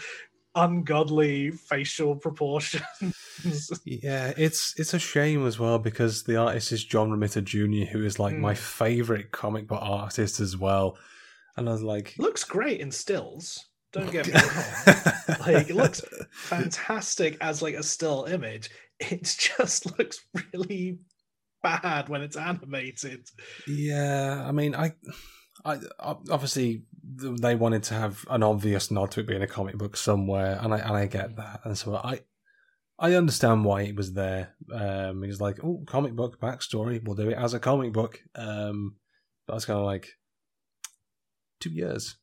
ungodly facial proportions. Yeah, it's it's a shame as well because the artist is John Romita Jr., who is like my Mm. favorite comic book artist as well. And I was like, looks great in stills. Don't get me wrong. like it looks fantastic as like a still image it just looks really bad when it's animated Yeah, I mean, I, I obviously they wanted to have an obvious nod to it being a comic book somewhere, and I and I get that, and so I, I understand why it was there. Um, it was like, oh, comic book backstory, we'll do it as a comic book. Um, but I was kind of like, two years,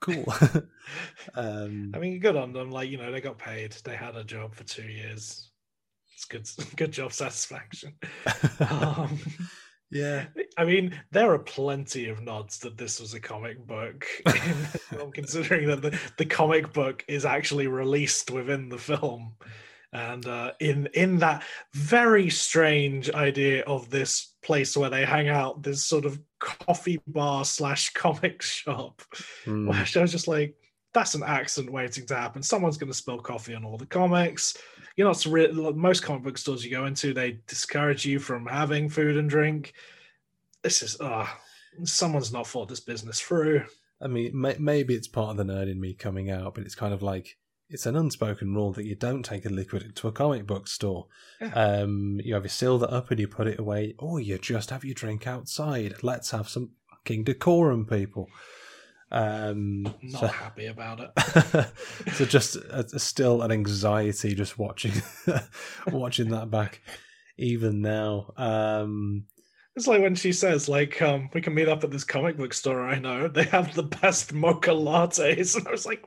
cool. um, i mean good on them like you know they got paid they had a job for two years it's good good job satisfaction um, yeah, I mean, there are plenty of nods that this was a comic book. film, considering that the, the comic book is actually released within the film, and uh, in in that very strange idea of this place where they hang out, this sort of coffee bar slash comic shop, Mm. which I was just like, that's an accident waiting to happen. Someone's going to spill coffee on all the comics. You're not re- most comic book stores you go into, they discourage you from having food and drink. This is ah, someone's not thought this business through. I mean, may- maybe it's part of the nerd in me coming out, but it's kind of like it's an unspoken rule that you don't take a liquid into a comic book store. Yeah. Um, you have your seal that up and you put it away, or you just have your drink outside. Let's have some fucking decorum, people. Um, Not so, happy about it. so just uh, still an anxiety just watching watching that back, even now. Um, It's like when she says, like, um, we can meet up at this comic book store I know. They have the best mocha lattes. And I was like,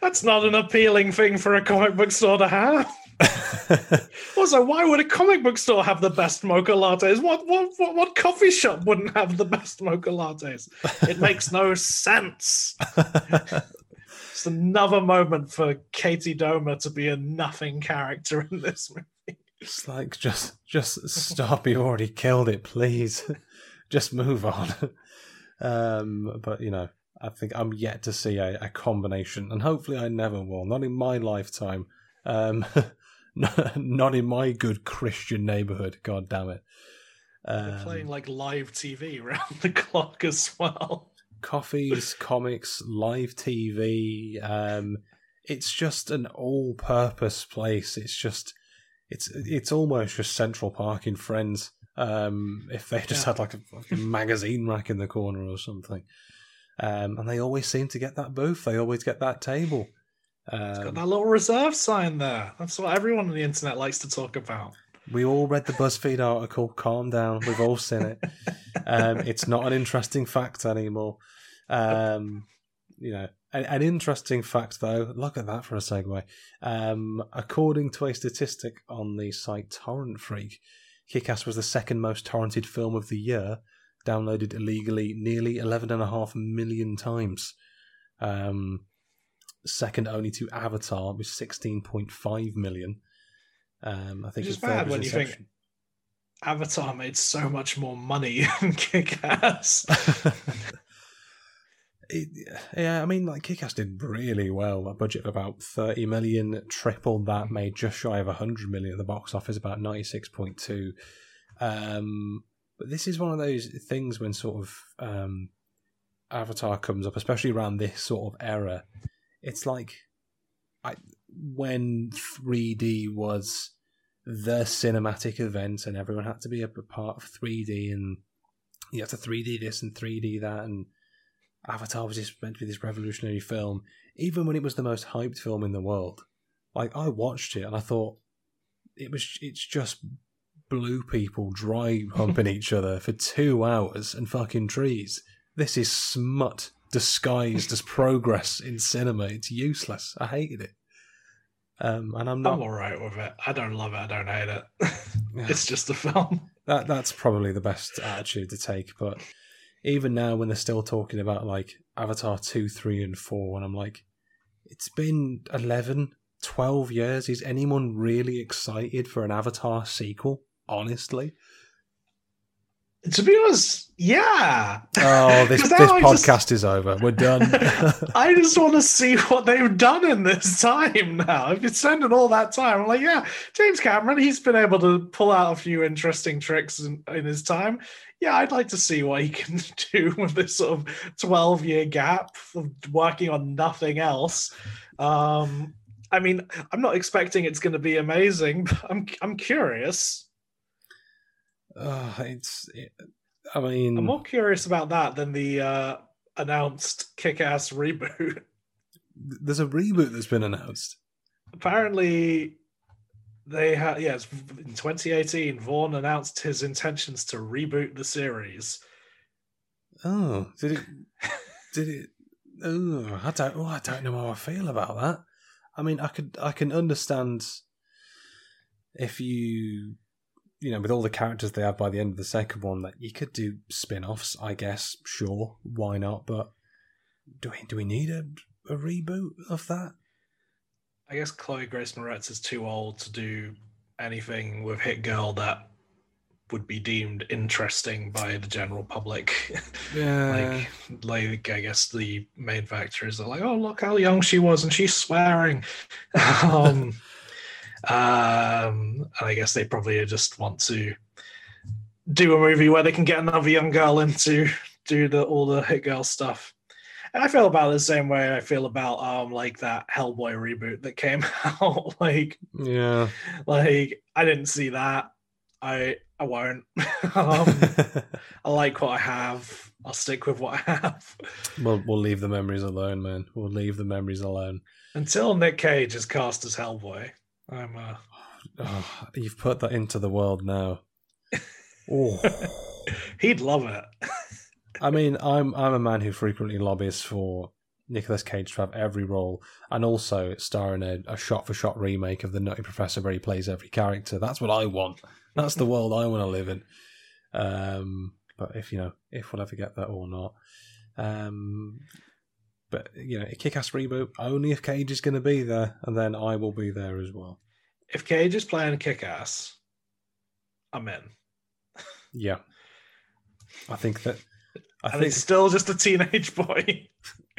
that's not an appealing thing for a comic book store to have. Also, why would a comic book store have the best mocha lattes? What what what, what coffee shop wouldn't have the best mocha lattes? It makes no sense. It's another moment for Katie Deauxma to be a nothing character in this movie. It's like just just stop. You've already killed it. Please, just move on. Um, but you know, I think I'm yet to see a, a combination, and hopefully I never will. Not in my lifetime. Um, not, in my good Christian neighborhood. God damn it. They're Um, playing like live TV around the clock as well. coffees, comics, live TV. Um, it's just an all-purpose place. It's just, it's it's almost just Central Park in Friends. Um, if they just Yeah. had like a, fucking magazine rack in the corner or something, um, and they always seem to get that booth. They always get that table. Got Um, that little reserve sign there. That's what everyone on the internet likes to talk about. we all read the BuzzFeed article. Calm down. We've all seen it. Um, it's not an interesting fact anymore. Um, you know, an, an interesting fact though. Look at that for a segue. Um, according to a statistic on the site Torrent Freak, Kick-Ass was the second most torrented film of the year, downloaded illegally nearly eleven and a half million times. Um, second only to Avatar with sixteen point five million. Um, I think Which is his third bad when you think- Avatar made so much more money than Kick Ass. Yeah, I mean, like Kick-Ass did really well. A budget of about thirty million, tripled that, made just shy of hundred million at the box office, about ninety-six point two. Um, but this is one of those things when sort of um, Avatar comes up, especially around this sort of era. It's like I, when 3D was the cinematic event, and everyone had to be a part of 3D, and you had to 3D this and 3D that, and Avatar was just meant to be this revolutionary film, even when it was the most hyped film in the world. Like I watched it and I thought it was it's just blue people dry humping each other for two hours and fucking trees. This is smut disguised as progress in cinema. It's useless. I hated it. Um, and I'm not. I'm all right with it. I don't love it. I don't hate it. Yeah. it's just a film. That that's probably the best attitude to take. But even now, when they're still talking about like Avatar two, three, and four, and I'm like, it's been 11, 12 years. Is anyone really excited for an Avatar sequel? Honestly, To be honest, yeah. oh, this this I just- podcast is over. We're done. I just want to see what they've done in this time now. I've been spending all that time. I'm like, yeah, James Cameron, he's been able to pull out a few interesting tricks in, in his time. Yeah, I'd like to see what he can do with this sort of 12 year gap of working on nothing else. Um, I mean, I'm not expecting it's going to be amazing, but I'm, I'm curious. Oh, it's. It, I mean, I'm more curious about that than the uh, announced kick ass reboot. there's a reboot that's been announced. apparently they had yes in 2018 Vaughn announced his intentions to reboot the series. Oh, did it? did it? Oh, I don't. Oh, I don't know how I feel about that. I mean, I could, I can understand if you, you know, with all the characters they have by the end of the second one, that you could do spin-offs. I guess, sure, why not? But do we, do we need a, a reboot of that? I guess Chloe Grace Moretz is too old to do anything with Hit Girl that would be deemed interesting by the general public. Yeah, like, like I guess the main factors are like, oh look how young she was and she's swearing. um, um, and I guess they probably just want to do a movie where they can get another young girl in to do the all the hit girl stuff. And I feel about the same way I feel about um like that Hellboy reboot that came out. like yeah. like I didn't see that. I I won't. um, I like what I have. I'll stick with what I have. We'll we'll leave the memories alone, man. We'll leave the memories alone. Until Nick Cage is cast as Hellboy, I'm uh Oh, you've put that into the world now. Oh, he'd love it. I mean, I'm I'm a man who frequently lobbies for Nicolas Cage to have every role, and also star in a, a shot-for-shot remake of the Nutty Professor where he plays every character. That's what I want. That's the world I want to live in. Um, but if you know, if we'll ever get that or not, um, but you know, a kick-ass reboot only if Cage is going to be there, and then I will be there as well. If Cage is playing kick ass, I'm in. Yeah, I think that. I and think it's still just a teenage boy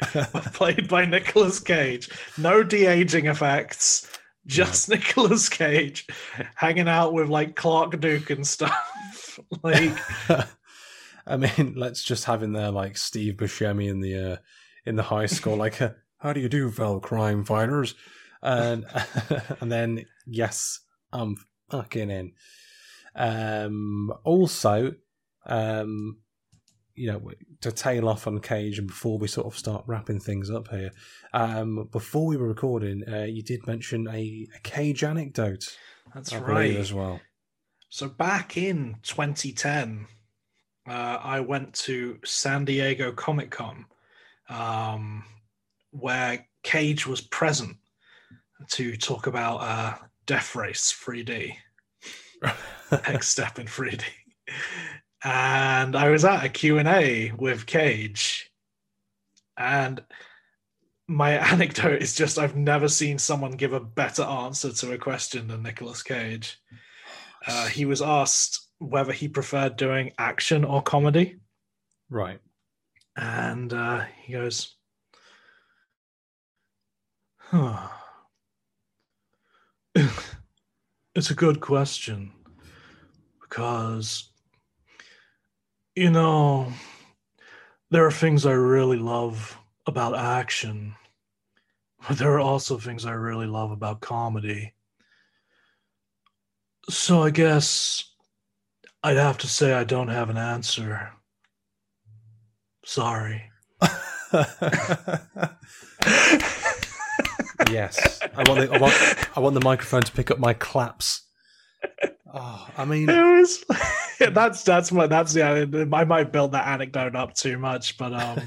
played by Nicolas Cage. No de aging effects, just Nicolas Cage hanging out with like Clark Duke and stuff. like, I mean, let's just have in there like Steve Buscemi in the uh, in the high school, like, "How do you do, fellow crime fighters?" And and then yes, I'm fucking in. Um, also, um, you know, to tail off on Cage, and before we sort of start wrapping things up here, um, before we were recording, uh, you did mention a, a Cage anecdote. that's I right. as well. So back in 2010, uh, I went to San Diego Comic Con, um, where Cage was present to talk about uh, Death Race 3D, X Step in 3D, and I was at a Q and A with Cage, and my anecdote is just I've never seen someone give a better answer to a question than Nicolas Cage. Uh, he was asked whether he preferred doing action or comedy, right. And uh, he goes, huh. It's a good question because, you know, there are things I really love about action, but there are also things I really love about comedy. So I guess I'd have to say I don't have an answer. Sorry. yes, I want the I want I want the microphone to pick up my claps. Oh, I mean, It was that's that's my that's yeah. I might build that anecdote up too much, but um,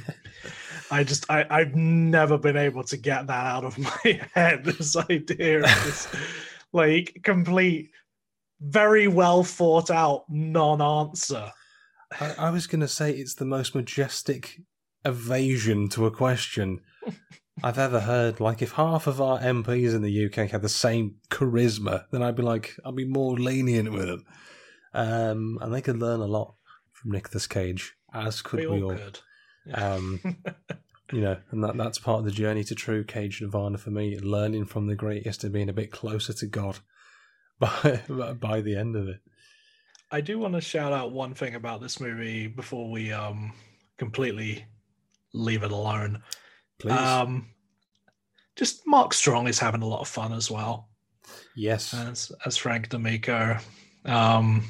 I just I I've never been able to get that out of my head. This idea of this like complete, very well thought out non-answer. I, I was going to say it's the most majestic evasion to a question I've ever heard. Like, if half of our MPs in the UK had the same charisma, then I'd be like, I'd be more lenient with them. Um, and they could learn a lot from Nicolas Cage, as could we we, all all. could. Um, you know, and that that's part of the journey to true Cage Nirvana for me, learning from the greatest and being a bit closer to God by by the end of it. I do want to shout out one thing about this movie before we um completely leave it alone. Please, Um, just Mark Strong is having a lot of fun as well yes, as as Frank D'Amico. Um,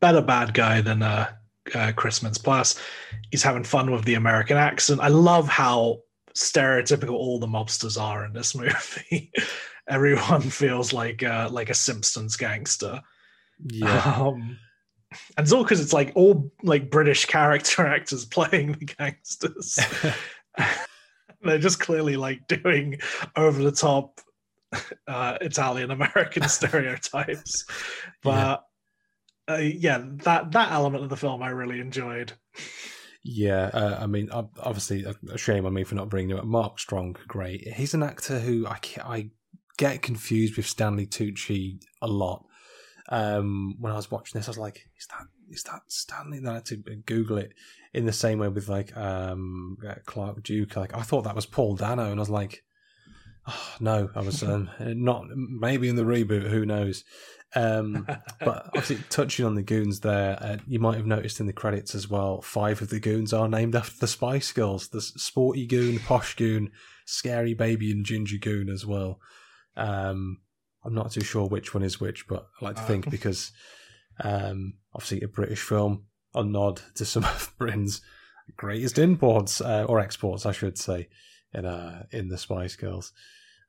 better bad guy than uh, uh, Chris Mintz-Plasse. He's having fun with the American accent. I love how stereotypical all the mobsters are in this movie. Everyone feels like uh, like a Simpsons gangster. Yeah, Um, and it's all because it's like all like British character actors playing the gangsters. They're just clearly like doing over the top uh, Italian American stereotypes. But uh, yeah, that that element of the film I really enjoyed. yeah. Uh, I mean, obviously, a a shame on me for not bringing him up. Mark Strong, great. He's an actor who I I get confused with Stanley Tucci a lot. Um, when I was watching this, I was like, "Is that is that Stanley?" Then I had to Google it in the same way with like um, uh, Clark Duke. Like I thought that was Paul Dano, and I was like, oh, "No, I was um, not." Maybe in the reboot, who knows? Um, but obviously, touching on the goons there, uh, you might have noticed in the credits as well. Five of the goons are named after the Spice Girls: the Sporty Goon, Posh Goon, Scary Baby, and Ginger Goon as well. Um, I'm not too sure which one is which, but I like to think because um, obviously a British film, a nod to some of Britain's greatest imports uh, or exports, I should say, in uh, in the Spice Girls.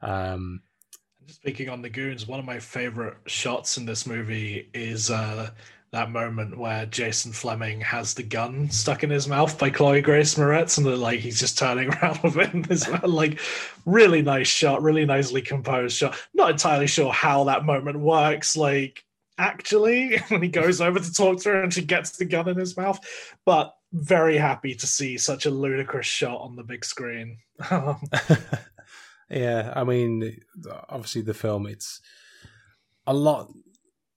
Um, Speaking on the goons, one of my favorite shots in this movie is uh, that moment where Jason Flemyng has the gun stuck in his mouth by Chloe Grace Moretz, and like he's just turning around with it. In. Like, really nice shot, really nicely composed shot. Not entirely sure how that moment works. Like, actually, when he goes over to talk to her and she gets the gun in his mouth, but very happy to see such a ludicrous shot on the big screen. yeah, I mean, obviously the film it's a lot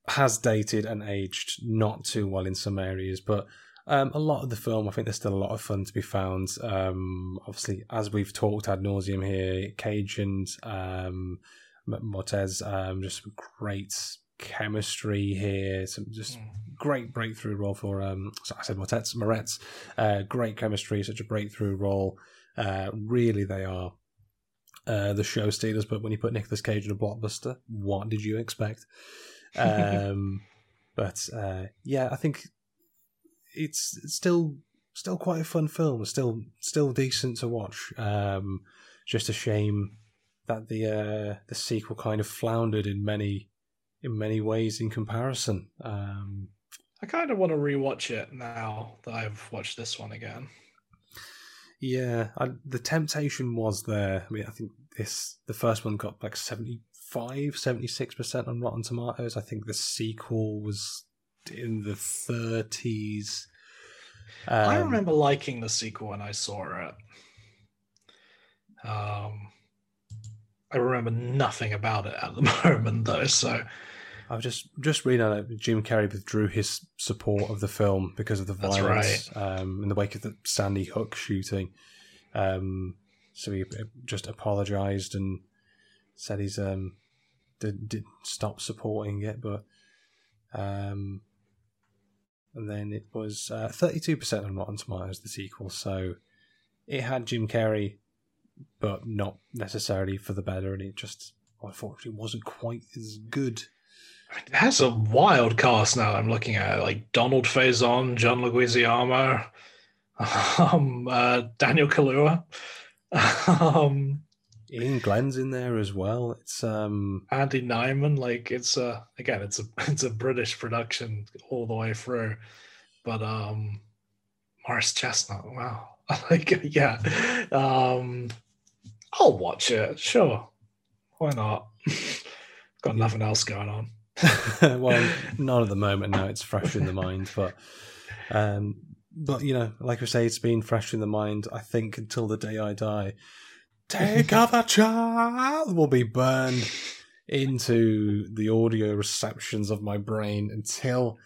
has dated and aged not too well in some areas, but um, a lot of the film, I think there's still a lot of fun to be found. Um, obviously, as we've talked ad nauseum here, Cage and um, Moretz, um, just great chemistry here. Some just Mm. great breakthrough role for um. I said Moretz, Moretz, uh, great chemistry, such a breakthrough role. Uh, really, they are uh, the show stealers. But when you put Nicolas Cage in a blockbuster, what did you expect? Um, but uh, yeah, I think it's still still quite a fun film. Still still decent to watch. Um, just a shame that the uh, the sequel kind of floundered in many in many ways in comparison. Um, I kind of want to rewatch it now that I've watched this one again. yeah, I, the temptation was there. I mean, I think this the first one got like 75 76 percent on Rotten Tomatoes. I think the sequel was in the thirties. I Um, remember liking the sequel when I saw it. Um, I remember nothing about it at the moment, though. So I've just just reading on it. Jim Carrey withdrew his support of the film because of the violence um, in the wake of the Sandy Hook shooting. Um, so he just apologized and said he's um did, did stop supporting it, but um, and then it was thirty two percent on Rotten Tomatoes the sequel. So it had Jim Carrey, but not necessarily for the better, and it just unfortunately wasn't quite as good. it has a wild cast now. I'm looking at like Donald Faison, John Leguizamo, um, uh, Daniel Kaluuya, um, Iain Glen's in there as well. It's um Andy Nyman. Like it's a again, it's a it's a British production all the way through. But um, Morris Chestnut. Wow. like yeah. Um, I'll watch it. Sure. Why not? Got nothing else going on. well, not at the moment now. It's fresh in the mind, but um, but you know, like I say, it's been fresh in the mind. I think until the day I die, take other child will be burned into the audio receptions of my brain until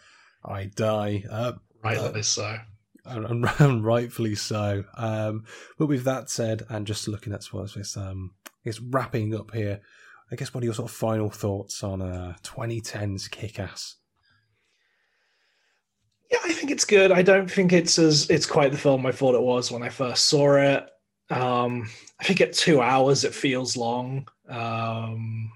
I die. Uh, Rightly so. and, and rightfully so. Um, but with that said, and just looking at what's this, um, it's wrapping up here. I guess what are your sort of final thoughts on uh, 2010's Kick-Ass? Yeah, I think it's good. I don't think it's as it's quite the film I thought it was when I first saw it. Um, I think at two hours it feels long. Um,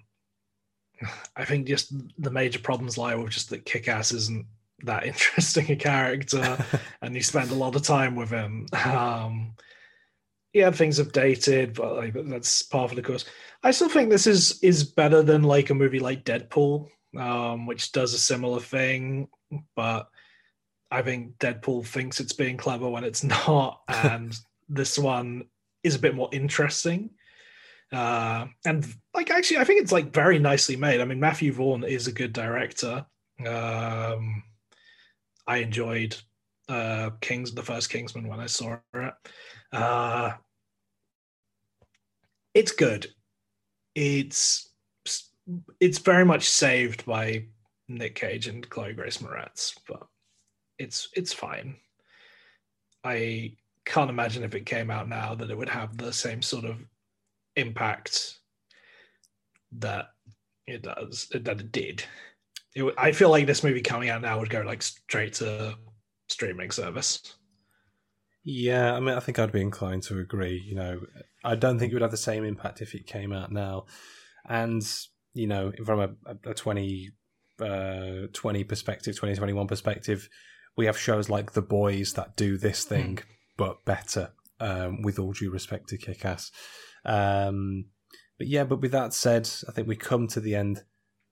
I think just the major problems lie with just that Kick-Ass isn't that interesting a character, and you spend a lot of time with him. Um, yeah, things have dated, but like that's part of the course. I still think this is is better than like a movie like Deadpool, um, which does a similar thing, but I think Deadpool thinks it's being clever when it's not, and this one is a bit more interesting. Uh, and like actually, I think it's like very nicely made. I mean, Matthew Vaughn is a good director. Um, I enjoyed uh, Kings, the first Kingsman when I saw it. Uh, it's good. It's it's very much saved by Nick Cage and Chloe Grace Moretz, but it's it's fine. I can't imagine if it came out now that it would have the same sort of impact that it does that it did. It, I feel like this movie coming out now would go like straight to streaming service. Yeah, I mean, I think I'd be inclined to agree. You know, I don't think it would have the same impact if it came out now. And, you know, from a, a 20, uh, 20 perspective, 2021 perspective, we have shows like The Boys that do this thing, Hmm. But better. Um, with all due respect to Kick-Ass. Um, but yeah, but with that said, I think we come to the end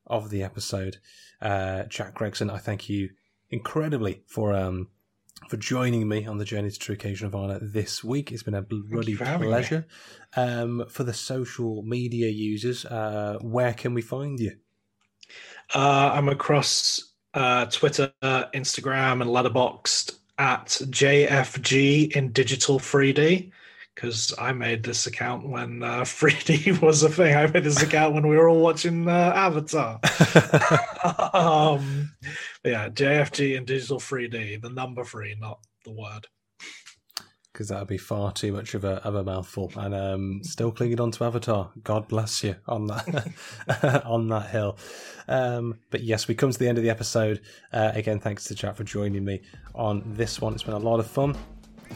of the episode. Uh, Jack Gregson, I thank you incredibly for um, for joining me on the journey to True Occasion of Honor this week. It's been a bloody for pleasure. Um, for the social media users, uh, where can we find you? Uh, I'm across uh, Twitter, Instagram, and Letterboxd at JFG in digital 3D because I made this account when uh, 3D was a thing. I made this account when we were all watching uh, Avatar. um, yeah, JFG in digital 3D, the number three, not the word. Because that would be far too much of a of a mouthful. And um, still clinging on to Avatar. God bless you on that on that hill. Um, but yes, we come to the end of the episode. Uh, again, thanks to chat for joining me on this one. It's been a lot of fun.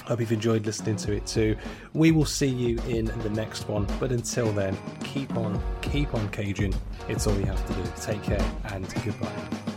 Hope you've enjoyed listening to it too. We will see you in the next one. But until then, keep on, keep on caging. It's all you have to do. Take care and goodbye.